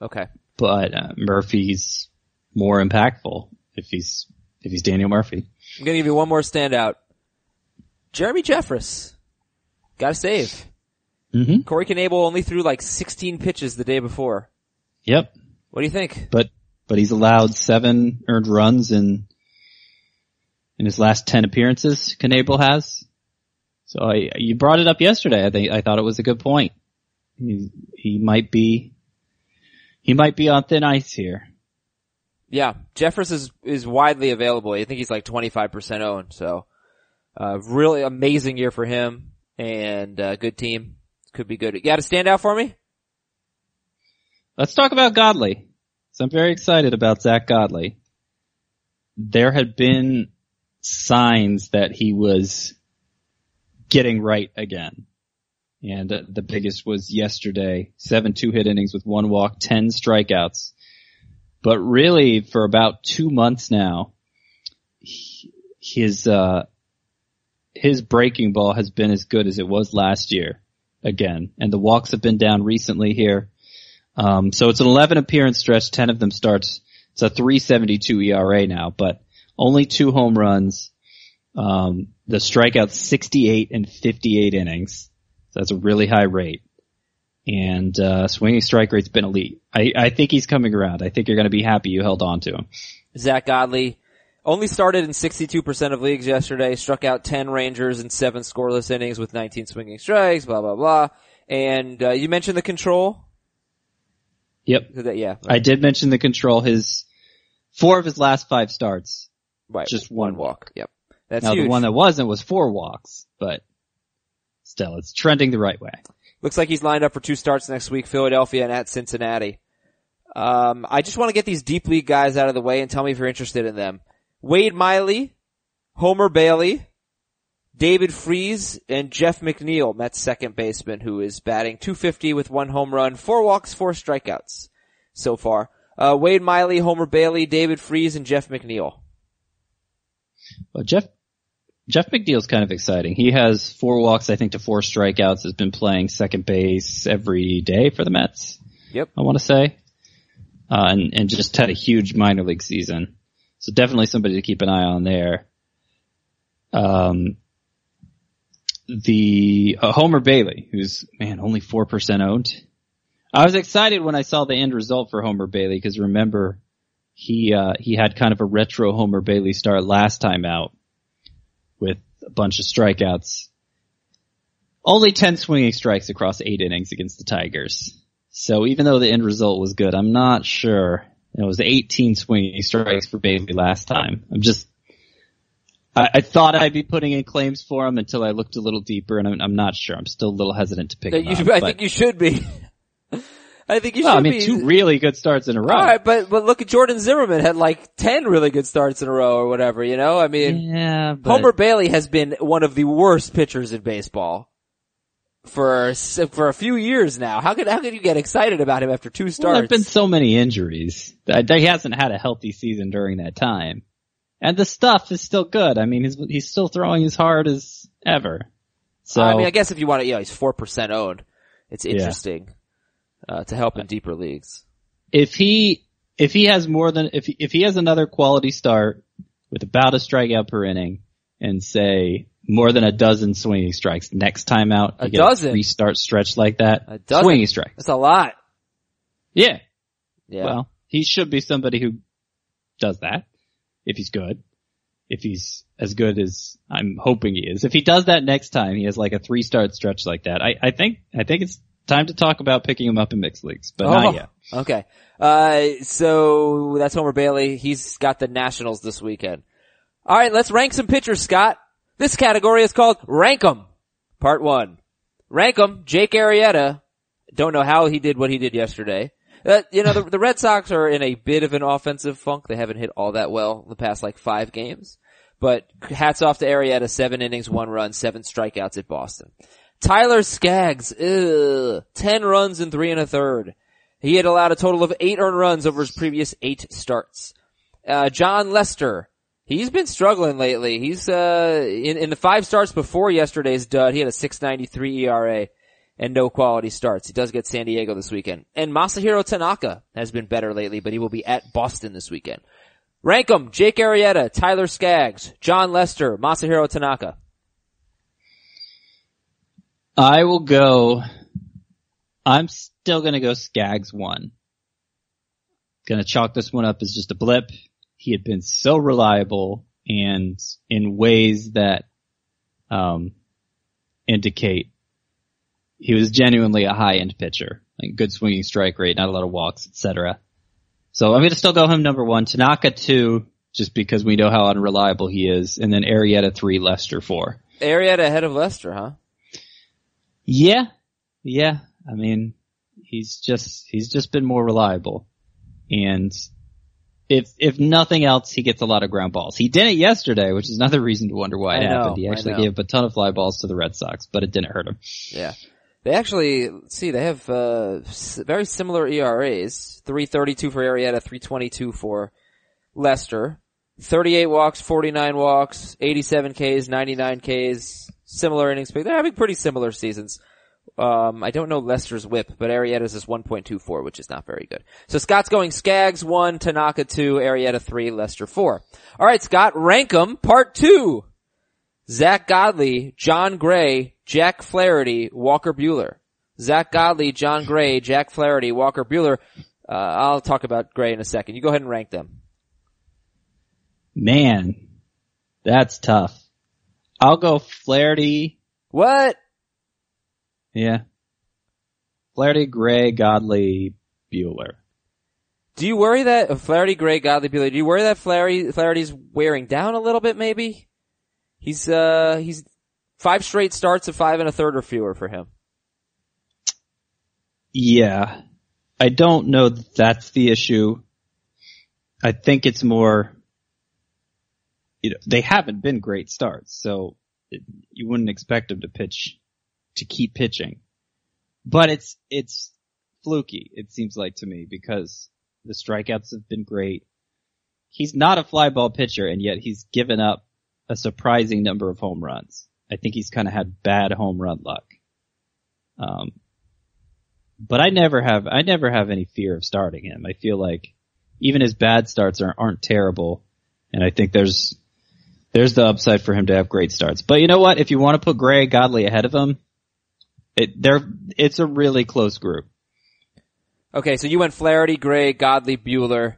Okay. but uh, Murphy's more impactful if he's, if he's Daniel Murphy. I'm gonna give you one more standout. Jeremy Jeffress. Got a save. Mm-hmm. Corey Knebel only threw like 16 pitches the day before. Yep. What do you think? But, but he's allowed seven earned runs in, in his last 10 appearances, Knebel has. So I, you brought it up yesterday. I think, I thought it was a good point. He, he might be, he might be on thin ice here. Yeah, Jeffress is is widely available. I think he's like 25% owned. So, uh, really amazing year for him and uh, good team. Could be good. You got a standout for me? Let's talk about Godley. So I'm very excited about Zack Godley. There had been signs that he was getting right again. And uh, the biggest was yesterday, seven two hit innings with one walk, ten strikeouts. But really for about two months now, he- his, uh, his breaking ball has been as good as it was last year again. And the walks have been down recently here. Um, so it's an 11 appearance stretch, 10 of them starts. It's a 372 ERA now, but only two home runs. Um, the strikeouts 68 and 58 innings. So that's a really high rate. And, uh, swinging strike rate's been elite. I, I think he's coming around. I think you're going to be happy you held on to him. Zack Godley only started in 62% of leagues yesterday, struck out 10 Rangers in 7 scoreless innings with 19 swinging strikes, blah, blah, blah. And, uh, you mentioned the control? Yep. That- Yeah. I did mention the control. His, four of his last five starts. Right. just one walk. Yep. That's now huge. the one that wasn't was four walks, but still, it's trending the right way. Looks like he's lined up for two starts next week, Philadelphia and at Cincinnati. Um, I just want to get these deep league guys out of the way and tell me if you're interested in them. Wade Miley, Homer Bailey, David Freese, and Jeff McNeil, Mets second baseman, who is batting 250 with one home run, four walks, four strikeouts so far. Uh, Wade Miley, Homer Bailey, David Freese, and Jeff McNeil. Well, Jeff Jeff McNeil's kind of exciting. He has four walks, I think, to four strikeouts. Has been playing second base every day for the Mets. Yep. I want to say, uh, and and just had a huge minor league season. So definitely somebody to keep an eye on there. Um, the uh, Homer Bailey, who's man only four percent owned. I was excited when I saw the end result for Homer Bailey because remember he uh, he had kind of a retro Homer Bailey start last time out with a bunch of strikeouts. Only 10 swinging strikes across eight innings against the Tigers. So even though the end result was good, I'm not sure. It was 18 swinging strikes for Bailey last time. I'm just, I, I thought I'd be putting in claims for him until I looked a little deeper and I'm, I'm not sure. I'm still a little hesitant to pick him you up. I think you should be. [LAUGHS] I think you should I mean, be. two really good starts in a row. All right, but but look at Jordan Zimmermann had like ten really good starts in a row or whatever. You know, I mean, yeah, but Homer Bailey has been one of the worst pitchers in baseball for for a few years now. How could how could you get excited about him after two Well, starts? there've been so many injuries. He hasn't had a healthy season during that time. And the stuff is still good. I mean, he's, he's still throwing as hard as ever. So, I mean, I guess if you want to, you know, he's four percent owned. It's Yeah. Uh, to help in deeper leagues. if he, if he has more than if if he has another quality start with about a strikeout per inning and say more than a dozen swinging strikes next time out, A dozen? three start stretch like that, A dozen? swinging strikes. That's a lot. Yeah. Yeah. Well, he should be somebody who does that if he's good. If he's as good as I'm hoping he is. If he does that next time, he has like a three start stretch like that. I, I think, I think it's time to talk about picking him up in mixed leagues, but Oh, not yet. Okay. Uh, so that's Homer Bailey. He's got the Nationals this weekend. All right, let's rank some pitchers, Scott. This category is called Rank 'em. Part one. Rank 'em. Jake Arrieta. Don't know how he did what he did yesterday. Uh, you know, the, the Red Sox are in a bit of an offensive funk. They haven't hit all that well the past like five games. But hats off to Arrieta, seven innings, one run, seven strikeouts at Boston. Tyler Skaggs, ugh, ten runs in three and a third. He had allowed a total of eight earned runs over his previous eight starts. Uh, Jon Lester, he's been struggling lately. He's, uh, in, in the five starts before yesterday's dud, he had a 693 ERA and no quality starts. He does get San Diego this weekend. And Masahiro Tanaka has been better lately, but he will be at Boston this weekend. Rank 'em, Jake Arrieta, Tyler Skaggs, Jon Lester, Masahiro Tanaka. I will go, I'm still gonna go Skaggs one. Gonna chalk this one up as just a blip. He had been so reliable and in ways that, um, indicate he was genuinely a high end pitcher. Like good swinging strike rate, not a lot of walks, etc. So I'm gonna still go him number one. Tanaka two, just because we know how unreliable he is, and then Arrieta three, Lester four. Arrieta ahead of Lester, huh? Yeah, yeah. I mean, he's just he's just been more reliable, and if if nothing else, he gets a lot of ground balls. He did it yesterday, which is another reason to wonder why it know, happened. He actually gave up a ton of fly balls to the Red Sox, but it didn't hurt him. Yeah. They actually, see, they have, uh, very similar ERAs. 332 for Arrieta, 322 for Lester. 38 walks, 49 walks, 87 Ks, 99 Ks, similar innings, they're having pretty similar seasons. Um, I don't know Lester's whip, but Arrieta's is 1.24, which is not very good. So Scott's going Skaggs 1, Tanaka 2, Arietta 3, Lester 4. Alright, Scott, rank them, part 2. Zack Godley, Jon Gray, Jack Flaherty, Walker Buehler. Zack Godley, Jon Gray, Jack Flaherty, Walker Buehler. Uh, I'll talk about Gray in a second. You go ahead and rank them. Man, that's tough. I'll go Flaherty. What? Yeah, Flaherty, Gray, Godley, Buehler. Do you worry that uh, Flaherty, Gray, Godley, Buehler? Do you worry that Flaherty, Flaherty's wearing down a little bit? Maybe he's uh he's five straight starts of five and a third or fewer for him. Yeah. I don't know that that's the issue. I think it's more, you know, they haven't been great starts, so it, you wouldn't expect them to pitch, to keep pitching. But it's, it's fluky, it seems like to me, because the strikeouts have been great. He's not a fly ball pitcher, and yet he's given up a surprising number of home runs. I think he's kind of had bad home run luck. Um, but I never have I never have any fear of starting him. I feel like even his bad starts aren't, aren't terrible, and I think there's there's the upside for him to have great starts. But you know what? If you want to put Gray Godley ahead of him, it they're it's a really close group. Okay, so you went Flaherty, Gray, Godley, Buehler.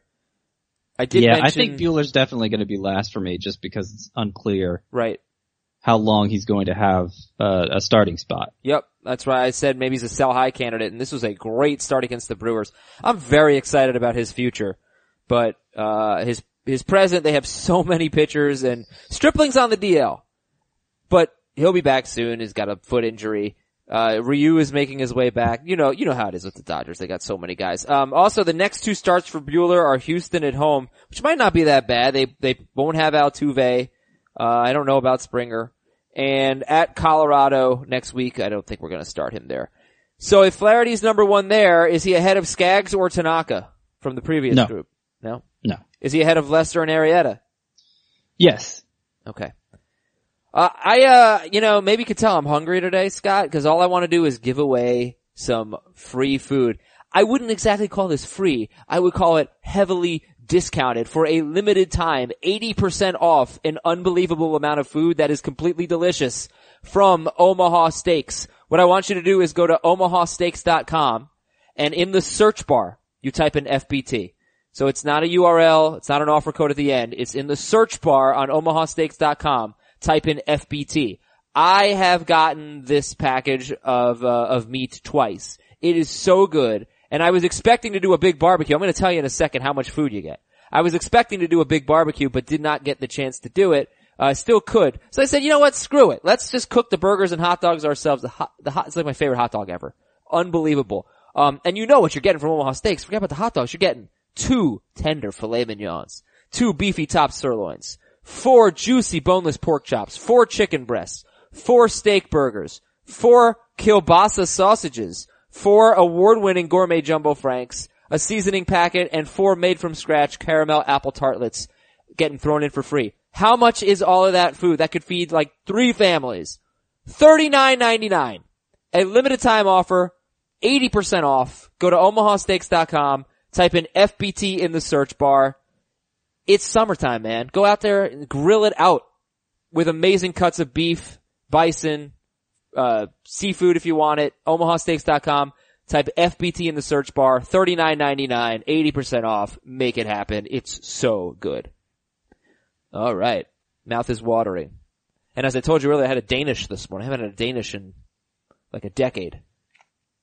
I did yeah, mention I think Buehler's definitely going to be last for me, just because it's unclear right. how long he's going to have uh, a starting spot. Yep, that's why I said maybe he's a sell high candidate, and this was a great start against the Brewers. I'm very excited about his future, but uh, his his present they have so many pitchers and Stripling's on the DL, but he'll be back soon. He's got a foot injury. Uh, Ryu is making his way back. You know, you know how it is with the Dodgers. They got so many guys. Um, also the next two starts for Buehler are Houston at home, which might not be that bad. They, they won't have Altuve. Uh, I don't know about Springer. And at Colorado next week, I don't think we're gonna start him there. So if Flaherty's number one there, is he ahead of Skaggs or Tanaka from the previous No. group? No? Is he ahead of Lester and Arrieta? Yes. Okay. Uh, I, uh, you know, maybe you could tell I'm hungry today, Scott, because all I want to do is give away some free food. I wouldn't exactly call this free. I would call it heavily discounted for a limited time, 80% off an unbelievable amount of food that is completely delicious from Omaha Steaks. What I want you to do is go to omahasteaks.com and in the search bar, you type in FBT. So it's not a URL, it's not an offer code at the end, it's in the search bar on omahasteaks.com, type in FBT. I have gotten this package of, uh, of meat twice. It is so good. And I was expecting to do a big barbecue. I'm going to tell you in a second how much food you get. I was expecting to do a big barbecue, but did not get the chance to do it. Uh, still could. So I said, you know what? Screw it. Let's just cook the burgers and hot dogs ourselves. The hot, the hot, it's like my favorite hot dog ever. Unbelievable. Um, and you know what you're getting from Omaha Steaks. Forget about the hot dogs. You're getting two tender filet mignons, two beefy top sirloins, four juicy boneless pork chops, four chicken breasts, four steak burgers, four kielbasa sausages, four award-winning gourmet jumbo franks, a seasoning packet, and four made from scratch caramel apple tartlets getting thrown in for free. How much is all of that food? That could feed like three families. Thirty-nine ninety-nine. A limited time offer, 80% off. Go to omahasteaks.com, type in FBT in the search bar. It's summertime, man. Go out there and grill it out with amazing cuts of beef, bison, uh, seafood if you want it. omahasteaks.com. Type FBT in the search bar. $39.99, 80% off. Make it happen. It's so good. All right. Mouth is watering. And as I told you earlier, I had a Danish this morning. I haven't had a Danish in like a decade.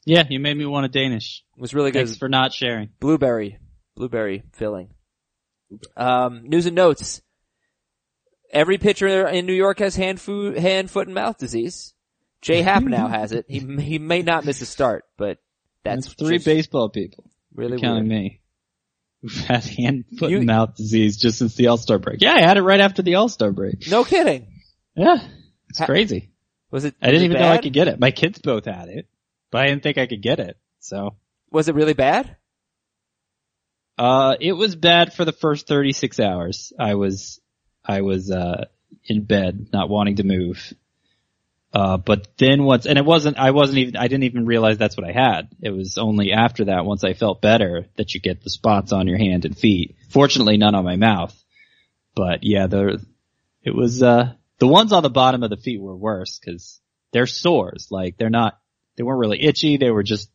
Yeah, you made me want a Danish. It was really good. Thanks for not sharing. Blueberry. Blueberry filling. Um, news and notes. Every pitcher in New York has hand, food, hand, foot, and mouth disease. Jay Happ now has it. He [LAUGHS] he may not miss a start, but that's That's three baseball people. really counting weird. me. [LAUGHS] Who've had hand, foot, You- and mouth disease just since the All-Star break. Yeah, I had it right after the All-Star break. No kidding. Yeah. It's Ha- crazy. Was it? I didn't it even know I could get it. My kids both had it, but I didn't think I could get it. So, Was it really bad? uh, it was bad for the first 36 hours. I was, I was, uh, in bed, not wanting to move. Uh, but then once, and it wasn't, I wasn't even, I didn't even realize that's what I had. It was only after that, once I felt better, that you get the spots on your hand and feet. Fortunately, none on my mouth. But yeah, the, it was, uh, the ones on the bottom of the feet were worse because they're sores. Like they're not, they weren't really itchy. They were just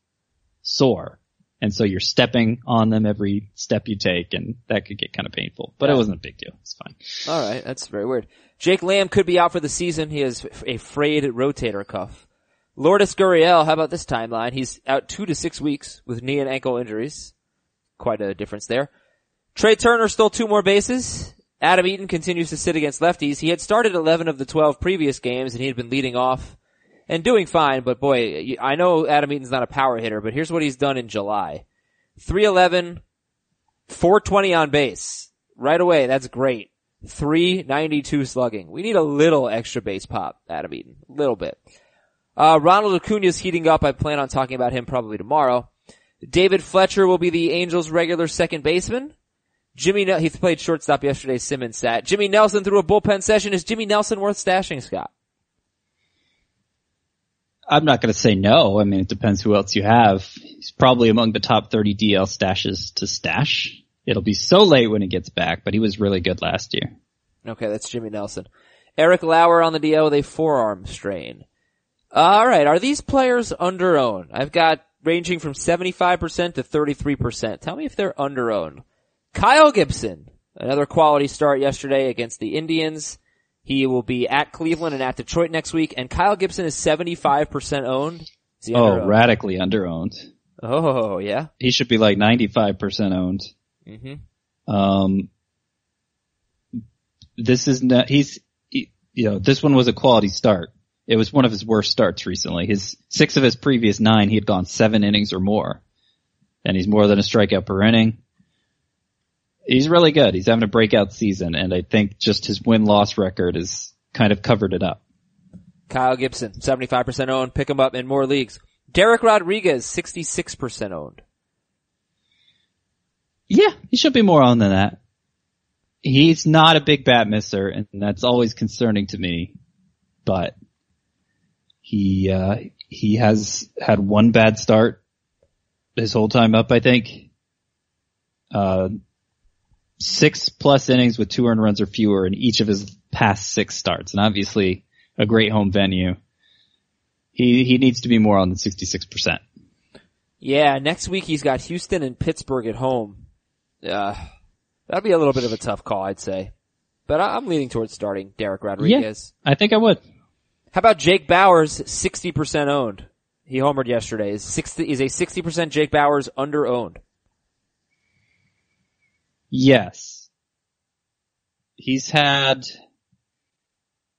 sore. And so you're stepping on them every step you take and that could get kind of painful, but it wasn't a big deal. It's fine. All right, that's very weird. Jake Lamb could be out for the season. He has a frayed rotator cuff. Lourdes Gurriel, how about this timeline? He's out two to six weeks with knee and ankle injuries. Quite a difference there. Trea Turner stole two more bases. Adam Eaton continues to sit against lefties. He had started 11 of the 12 previous games and he had been leading off and doing fine, but boy, I know Adam Eaton's not a power hitter, but here's what he's done in July. 311, 420 on base. Right away, that's great. 392 slugging. We need a little extra base pop, Adam Eaton. A little bit. Uh, Ronald Acuna's heating up. I plan on talking about him probably tomorrow. David Fletcher will be the Angels' regular second baseman. Jimmy, he played shortstop yesterday. Simmons sat. Jimmy Nelson threw a bullpen session. Is Jimmy Nelson worth stashing, Scott? I'm not going to say no. I mean, it depends who else you have. He's probably among the top 30 DL stashes to stash. It'll be so late when he gets back, but he was really good last year. Okay, that's Jimmy Nelson. Eric Lauer on the DL with a forearm strain. All right, are these players under underowned? I've got ranging from 75% to 33%. Tell me if they're under underowned. Kyle Gibson, another quality start yesterday against the Indians. He will be at Cleveland and at Detroit next week, and Kyle Gibson is 75% owned. Is Oh, underowned? radically underowned. Oh, yeah. He should be like 95% owned. Mm-hmm. Um, this is not, he's, he, you know, this one was a quality start. It was one of his worst starts recently. His six of his previous nine, he had gone seven innings or more. And he's more than a strikeout per inning. He's really good. He's having a breakout season and I think just his win-loss record has kind of covered it up. Kyle Gibson, 75% owned. Pick him up in more leagues. Dereck Rodriguez, 66% owned. Yeah, he should be more on than that. He's not a big bat misser, and that's always concerning to me. But he uh, he has had one bad start his whole time up, I think. Uh, six plus innings with two earned runs or fewer in each of his past six starts, and obviously a great home venue. He he needs to be more on the 66%. Yeah, next week he's got Houston and Pittsburgh at home. Uh, that'd be a little bit of a tough call, I'd say. But I'm leaning towards starting Dereck Rodriguez. Yeah, I think I would. How about Jake Bauers, 60% owned? He homered yesterday. Is 60, is a 60% Jake Bauers under owned? Yes. He's had,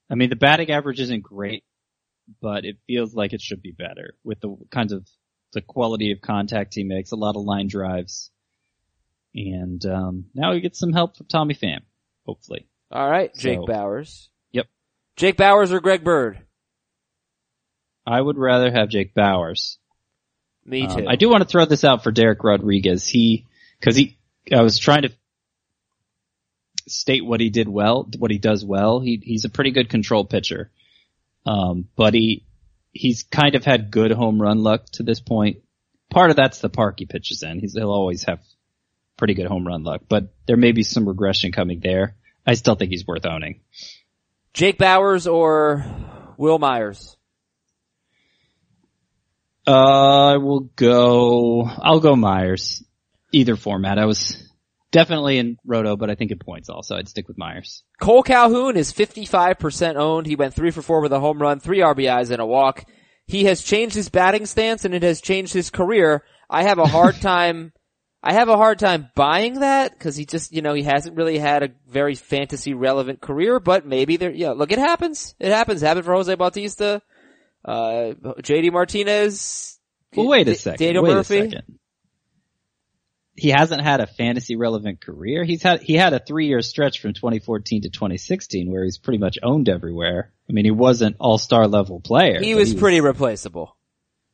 I mean, the batting average isn't great, but it feels like it should be better with the kinds of, the quality of contact he makes, a lot of line drives. And, um, now he gets some help from Tommy Pham, hopefully. Alright, Jake So- Bauers. Yep. Jake Bauers or Greg Bird? I would rather have Jake Bauers. Me Um, too. I do want to throw this out for Dereck Rodriguez. He, cause he, I was trying to state what he did well, what he does well. He, he's a pretty good control pitcher. Um, but he, he's kind of had good home run luck to this point. Part of that's the park he pitches in. He's, he'll always have pretty good home run luck, but there may be some regression coming there. I still think he's worth owning. Jake Bauers or Wil Myers? Uh, I will go, I'll go Myers. Either format. I was definitely in Roto, but I think in points also. I'd stick with Myers. Cole Calhoun is 55% owned. He went three for four with a home run, three RBIs and a walk. He has changed his batting stance and it has changed his career. I have a hard [LAUGHS] time, I have a hard time buying that because he just, you know, he hasn't really had a very fantasy relevant career, but maybe there, yeah, look, it happens. It happens. Happened for Jose Bautista, uh, JD Martinez. Well, wait a second. Daniel wait Murphy. a second. He hasn't had a fantasy relevant career. He's had, he had a three year stretch from 2014 to 2016 where he's pretty much owned everywhere. I mean, he wasn't all-star level player. He but was pretty replaceable.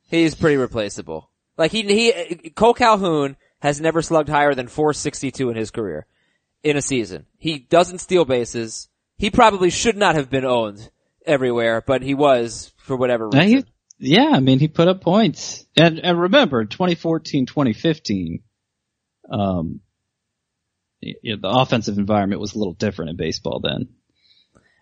He's pretty replaceable. Like he, he, Cole Calhoun has never slugged higher than 462 in his career in a season. He doesn't steal bases. He probably should not have been owned everywhere, but he was for whatever reason. he- yeah, I mean, he put up points. And, and remember, 2014, 2015, um, y- y- the offensive environment was a little different in baseball then.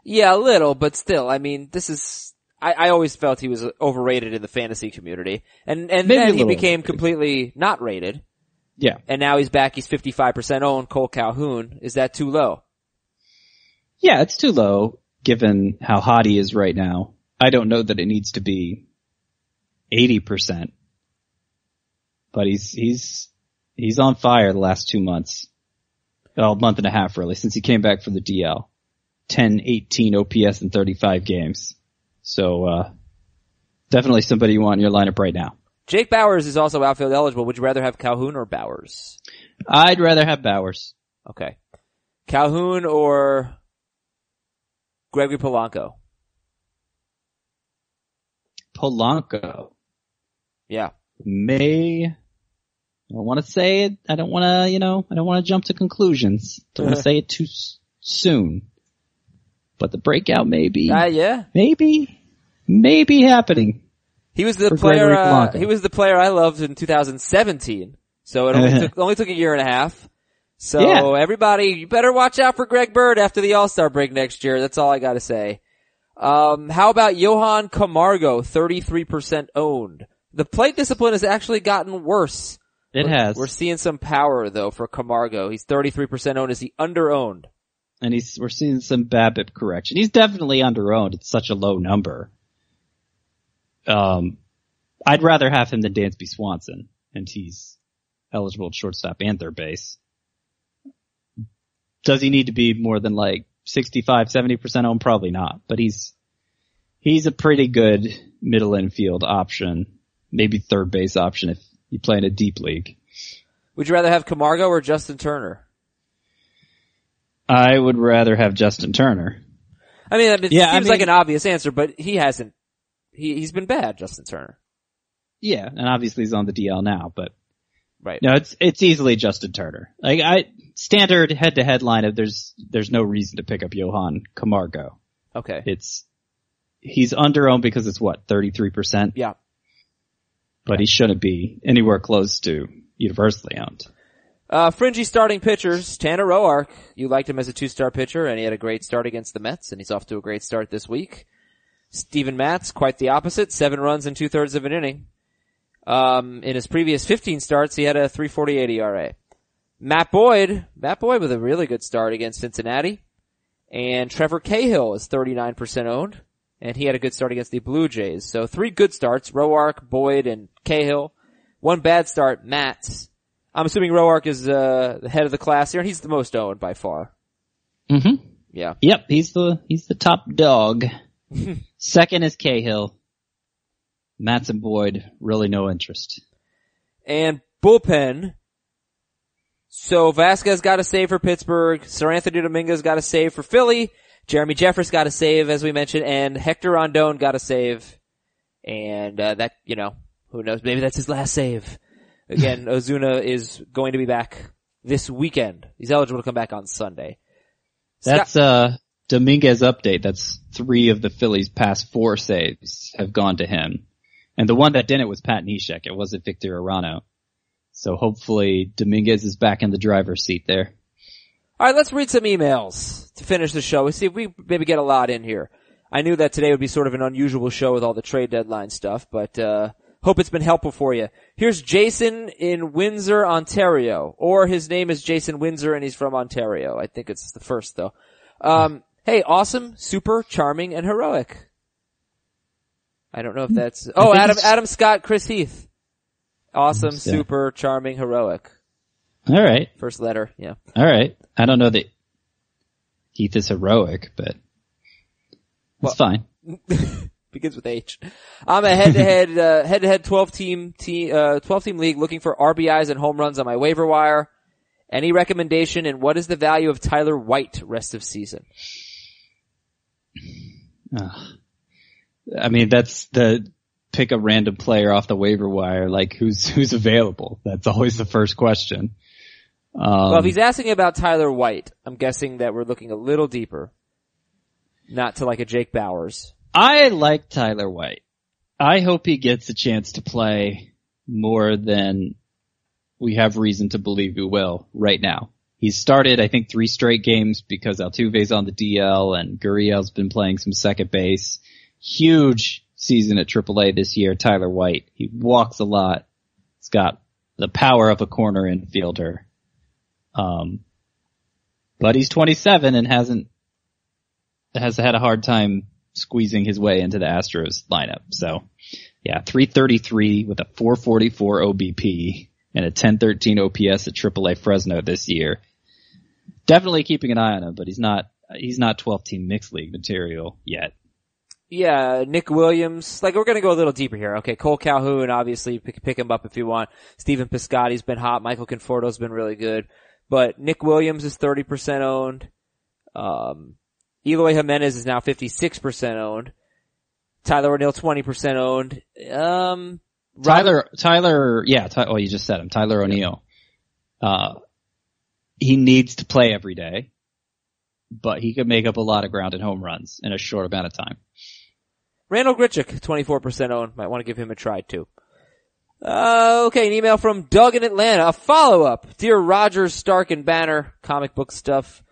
Yeah, a little, but still, I mean, this is, I, I always felt he was overrated in the fantasy community. And, and Maybe then he became overrated. completely not rated. Yeah. And now he's back, he's 55% owned, Cole Calhoun. Is that too low? Yeah, it's too low given how hot he is right now. I don't know that it needs to be 80%. But he's, he's, he's on fire the last two months. Well, month and a half really, since he came back from the DL. 10, 18 OPS in 35 games. So, uh, definitely somebody you want in your lineup right now. Jake Bauers is also outfield eligible. Would you rather have Calhoun or Bauers? I'd rather have Bauers. Okay. Calhoun or Gregory Polanco? Polanco Yeah. may, I don't want to say it. I don't want to, you know, I don't want to jump to conclusions. Don't want to say it too s- soon. But the breakout may be, Uh, yeah. maybe, maybe happening. He was the player, uh, he was the player I loved in 2017. So it only took, only took a year and a half. So Yeah. everybody, you better watch out for Greg Bird after the All-Star break next year. That's all I gotta say. Um, how about Johan Camargo, 33% owned? The plate discipline has actually gotten worse. It We're- has. We're seeing some power though for Camargo. He's 33% owned. Is he under owned? and he's, we're seeing some BABIP correction. He's definitely underowned. It's such a low number. Um, I'd rather have him than Dansby Swanson, and he's eligible at shortstop and third base. Does he need to be more than like 65, 70% owned? Probably not, but he's, he's a pretty good middle infield option, maybe third base option if you play in a deep league. Would you rather have Camargo or Justin Turner? I would rather have Justin Turner. I mean, it Yeah, I seems like an obvious answer, but he hasn't. He he's been bad, Justin Turner. Yeah, and obviously he's on the DL now, but Right. no, it's it's easily Justin Turner. Like I standard head to head lineup. There's there's no reason to pick up Johan Camargo. Okay. It's he's under owned because it's what thirty three percent, Yeah. But he shouldn't be anywhere close to universally owned. Uh, fringy starting pitchers, Tanner Roark. You liked him as a two-star pitcher and he had a great start against the Mets and he's off to a great start this week. Steven Matz, quite the opposite, seven runs in two thirds of an inning. Um, in his previous 15 starts, he had a 348 ERA. Matt Boyd, Matt Boyd with a really good start against Cincinnati. And Trevor Cahill is 39% owned, and he had a good start against the Blue Jays. So three good starts, Roark, Boyd, and Cahill. One bad start, Matz. I'm assuming Roark is, uh, the head of the class here, and he's the most owned by far. Mm-hmm. Yeah. Yep, he's the he's the top dog. [LAUGHS] Second is Cahill. Matz and Boyd, really no interest. And bullpen. So Vazquez got a save for Pittsburgh. Seranthony Dominguez got a save for Philly. Jeremy Jeffress got a save, as we mentioned, and Hector Rondon got a save. And, uh, that, you know, who knows, maybe that's his last save. Again, [LAUGHS] Osuna is going to be back this weekend. He's eligible to come back on Sunday. That's uh Dominguez update. That's three of the Phillies' past four saves have gone to him. And the one that didn't was Pat Neshek. It wasn't Victor Arano. So hopefully Dominguez is back in the driver's seat there. Alright, let's read some emails to finish the show. Let's see if we maybe get a lot in here. I knew that today would be sort of an unusual show with all the trade deadline stuff, but, uh, hope it's been helpful for you. Here's Jason in Windsor, Ontario. Or his name is Jason Windsor and he's from Ontario. I think it's the first though. Um, hey, awesome, super, charming, and heroic. I don't know if that's, oh, Adam, Adam Scott, Chris Heath. Awesome, Yeah. super, charming, heroic. All right. First letter, yeah. All right. I don't know that Heath is heroic, but Well- it's fine. [LAUGHS] begins with H. I'm a head-to-head, [LAUGHS] uh, head-to-head 12 team, team, uh, 12 team league looking for RBIs and home runs on my waiver wire. Any recommendation and what is the value of Tyler White rest of season? Ugh. I mean, that's the pick a random player off the waiver wire, like who's who's available. That's always the first question. Um, well, if he's asking about Tyler White, I'm guessing that we're looking a little deeper. Not to like a Jake Bauers. I like Tyler White. I hope he gets a chance to play more than we have reason to believe he will right now. He's started, I think, three straight games because Altuve's on the DL and Gurriel's been playing some second base. Huge season at AAA this year, Tyler White. He walks a lot. He's got the power of a corner infielder. Um, but he's 27 and hasn't, has had a hard time squeezing his way into the Astros lineup. So yeah, 333 with a 444 OBP and a 1013 OPS at AAA Fresno this year. Definitely keeping an eye on him, but he's not, he's not 12 team mixed league material yet. Yeah, Nick Williams. Like we're gonna go a little deeper here. Okay, Cole Calhoun, obviously pick, pick him up if you want. Steven Piscotty's been hot. Michael Conforto's been really good. But Nick Williams is 30% owned. Um, Eloy Jimenez is now 56% owned. Tyler O'Neill 20% owned. Um, Tyler, Tyler, yeah, Ty, oh, you just said him, Tyler O'Neill. Uh, he needs to play every day, but he could make up a lot of ground in home runs in a short amount of time. Randal Grichuk, 24% owned. Might want to give him a try too. Uh, okay, an email from Doug in Atlanta. A follow-up. Dear Rogers, Stark, and Banner, comic book stuff.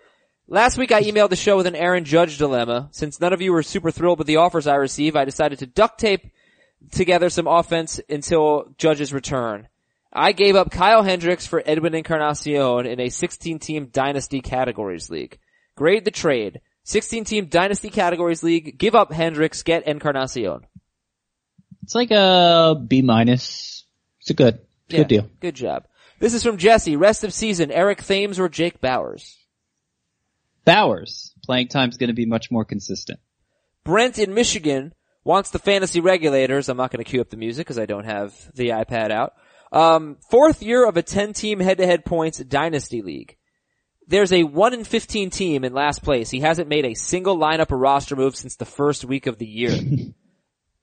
Last week I emailed the show with an Aaron Judge dilemma. Since none of you were super thrilled with the offers I received, I decided to duct tape together some offense until Judge's return. I gave up Kyle Hendricks for Edwin Encarnacion in a 16-team Dynasty Categories League. Grade the trade. 16-team Dynasty Categories League. Give up Hendricks. Get Encarnacion. It's like a B minus. It's a good, a good deal. Good job. This is from Jesse. Rest of season. Eric Thames or Jake Bauers. Bauers, playing time's gonna be much more consistent. Brent in Michigan wants the fantasy regulators. I'm not going to cue up the music because I don't have the iPad out. Um, fourth year of a 10 team head to head points dynasty league. There's a 1 in 15 team in last place. He hasn't made a single lineup or roster move since the first week of the year. [LAUGHS]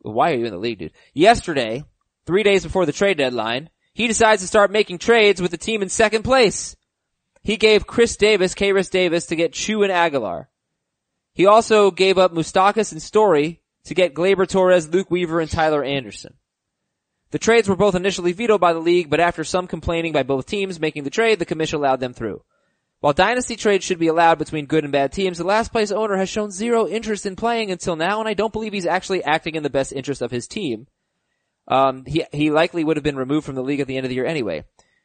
Why are you in the league, dude? Yesterday, three days before the trade deadline, he decides to start making trades with the team in second place. He gave Chris Davis, Kris Davis to get Choo and Aguilar. He also gave up Moustakas and Story to get Gleyber Torres, Luke Weaver, and Tyler Anderson. The trades were both initially vetoed by the league, but after some complaining by both teams making the trade, the commission allowed them through. While dynasty trades should be allowed between good and bad teams, the last place owner has shown zero interest in playing until now, and I don't believe he's actually acting in the best interest of his team. Um, he, he likely would have been removed from the league at the end of the year anyway.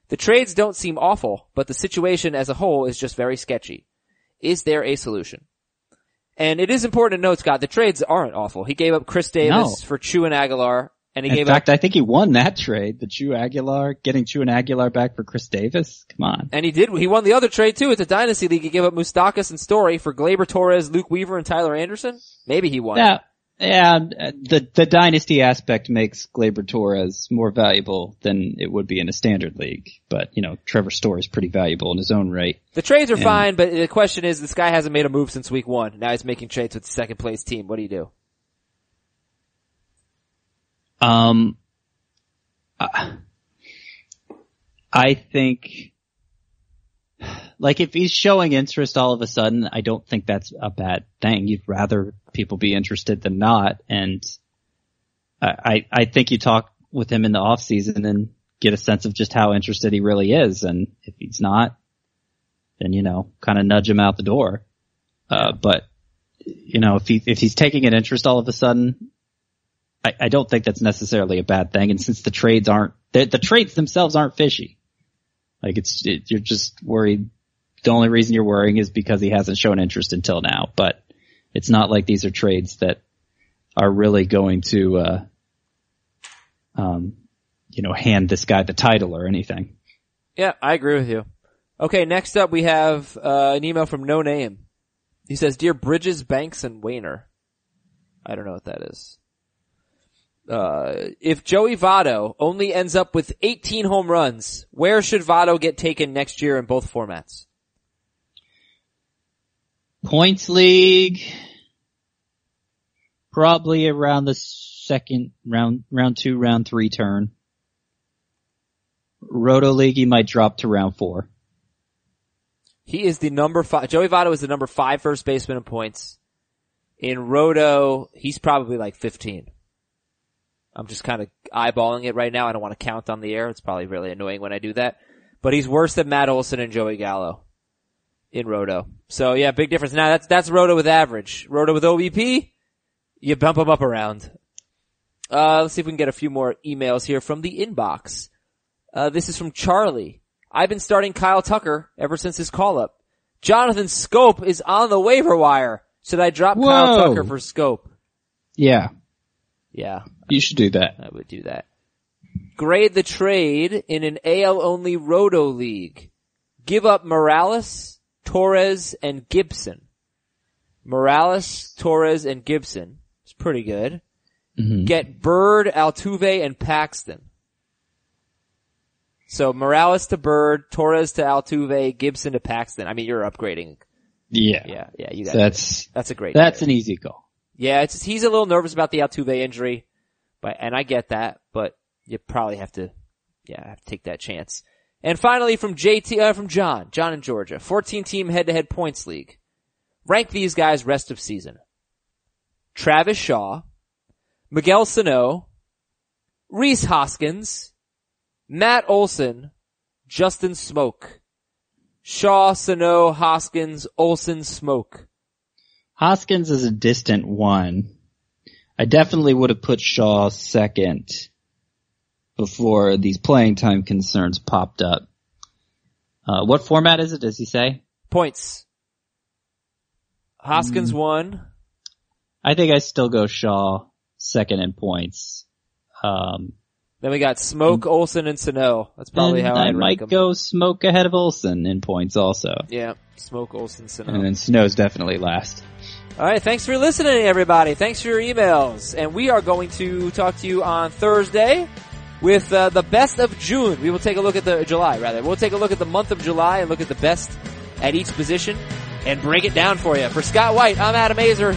The trades don't seem awful, but the situation as a whole is just very sketchy. Is there a solution? And it is important to note, Scott, the trades aren't awful. He gave up Chris Davis No. for Choo and Aguilar, and he gave up. In gave fact, up, I think he won that trade. The Choo Aguilar, getting Choo and Aguilar back for Chris Davis. Come on. and he did, he won the other trade too. It's a dynasty league. He gave up Moustakas and Story for Gleyber Torres, Luke Weaver, and Tyler Anderson. Maybe he won. Yeah, yeah. uh, The the dynasty aspect makes Gleyber Torres more valuable than it would be in a standard league. But you know, Trevor Story is pretty valuable in his own right. The trades are And- fine, but the question is, this guy hasn't made a move since week one. Now he's making trades with the second place team. What do you do? Um, I- I think, like if he's showing interest all of a sudden, I don't think that's a bad thing. You'd rather people be interested than not. And I, I, think you talk with him in the off season and get a sense of just how interested he really is. And if he's not, then, you know, kind of nudge him out the door. Uh, but, you know, if he, if he's taking an interest all of a sudden, I, I don't think that's necessarily a bad thing. And since the trades aren't, the, the trades themselves aren't fishy. Like it's, it, you're just worried. The only reason you're worrying is because he hasn't shown interest until now, but it's not like these are trades that are really going to, uh, um, you know, hand this guy the title or anything. Yeah, I agree with you. Okay, next up we have uh, an email from No Name. He says, "Dear Bridges, Banks, and Wayner." I don't know what that is. Uh, if Joey Votto only ends up with 18 home runs, where should Votto get taken next year in both formats? Points league, probably around the second round, round two, round three turn. Roto league, he might drop to round four. He is the number five. Joey Votto is the number five first baseman in points. In Roto, he's probably like 15. I'm just kind of eyeballing it right now. I don't want to count on the air. It's probably really annoying when I do that. But he's worse than Matt Olson and Joey Gallo in Roto. So yeah, big difference. Now that's, that's Roto with average. Roto with OBP, you bump them up around. Uh, let's see if we can get a few more emails here from the inbox. Uh, this is from Charlie. I've been starting Kyle Tucker ever since his call up. Jonathan Schoop is on the waiver wire. Should I drop Kyle Tucker for Scope? Yeah, Yeah, you should do that. I would do that. Grade the trade in an AL only roto league. Give up Morales, Torres, and Gibson. Morales, Torres, and Gibson. It's pretty good. Mhm. Get Bird, Altuve, and Paxton. So Morales to Bird, Torres to Altuve, Gibson to Paxton. I mean, you're upgrading. Yeah, Yeah, yeah, you got So that's That's a great. that's trade. an easy call. Yeah, he's a little nervous about the Altuve injury, but and I get that, but you probably have to, yeah, have to take that chance. And finally, from JT, uh, from John, John in Georgia, 14 team head to head points league. Rank these guys rest of season. Travis Shaw, Miguel Sano, Rhys Hoskins, Matt Olson, Justin Smoak. Shaw, Sano, Hoskins, Olson, Smoke. Hoskins is a distant one. I definitely would have put Shaw second before these playing time concerns popped up. Uh, what format is it? Does he say? Points. Hoskins Hmm. won. I think I still go Shaw second in points. Um, Then we got Smoak, Olson, and Sano. That's probably how I I might them. go Smoak ahead of Olson in points also. Yeah, Smoak, Olson, Sano. And then Snow's definitely last. All right, thanks for listening, everybody. Thanks for your emails, and we are going to talk to you on Thursday with uh, the best of June. We will take a look at the July, rather. We'll take a look at the month of July and look at the best at each position and break it down for you. For Scott White, I'm Adam Aizer.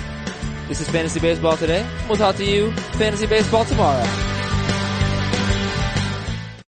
This is Fantasy Baseball today. We'll talk to you Fantasy Baseball tomorrow.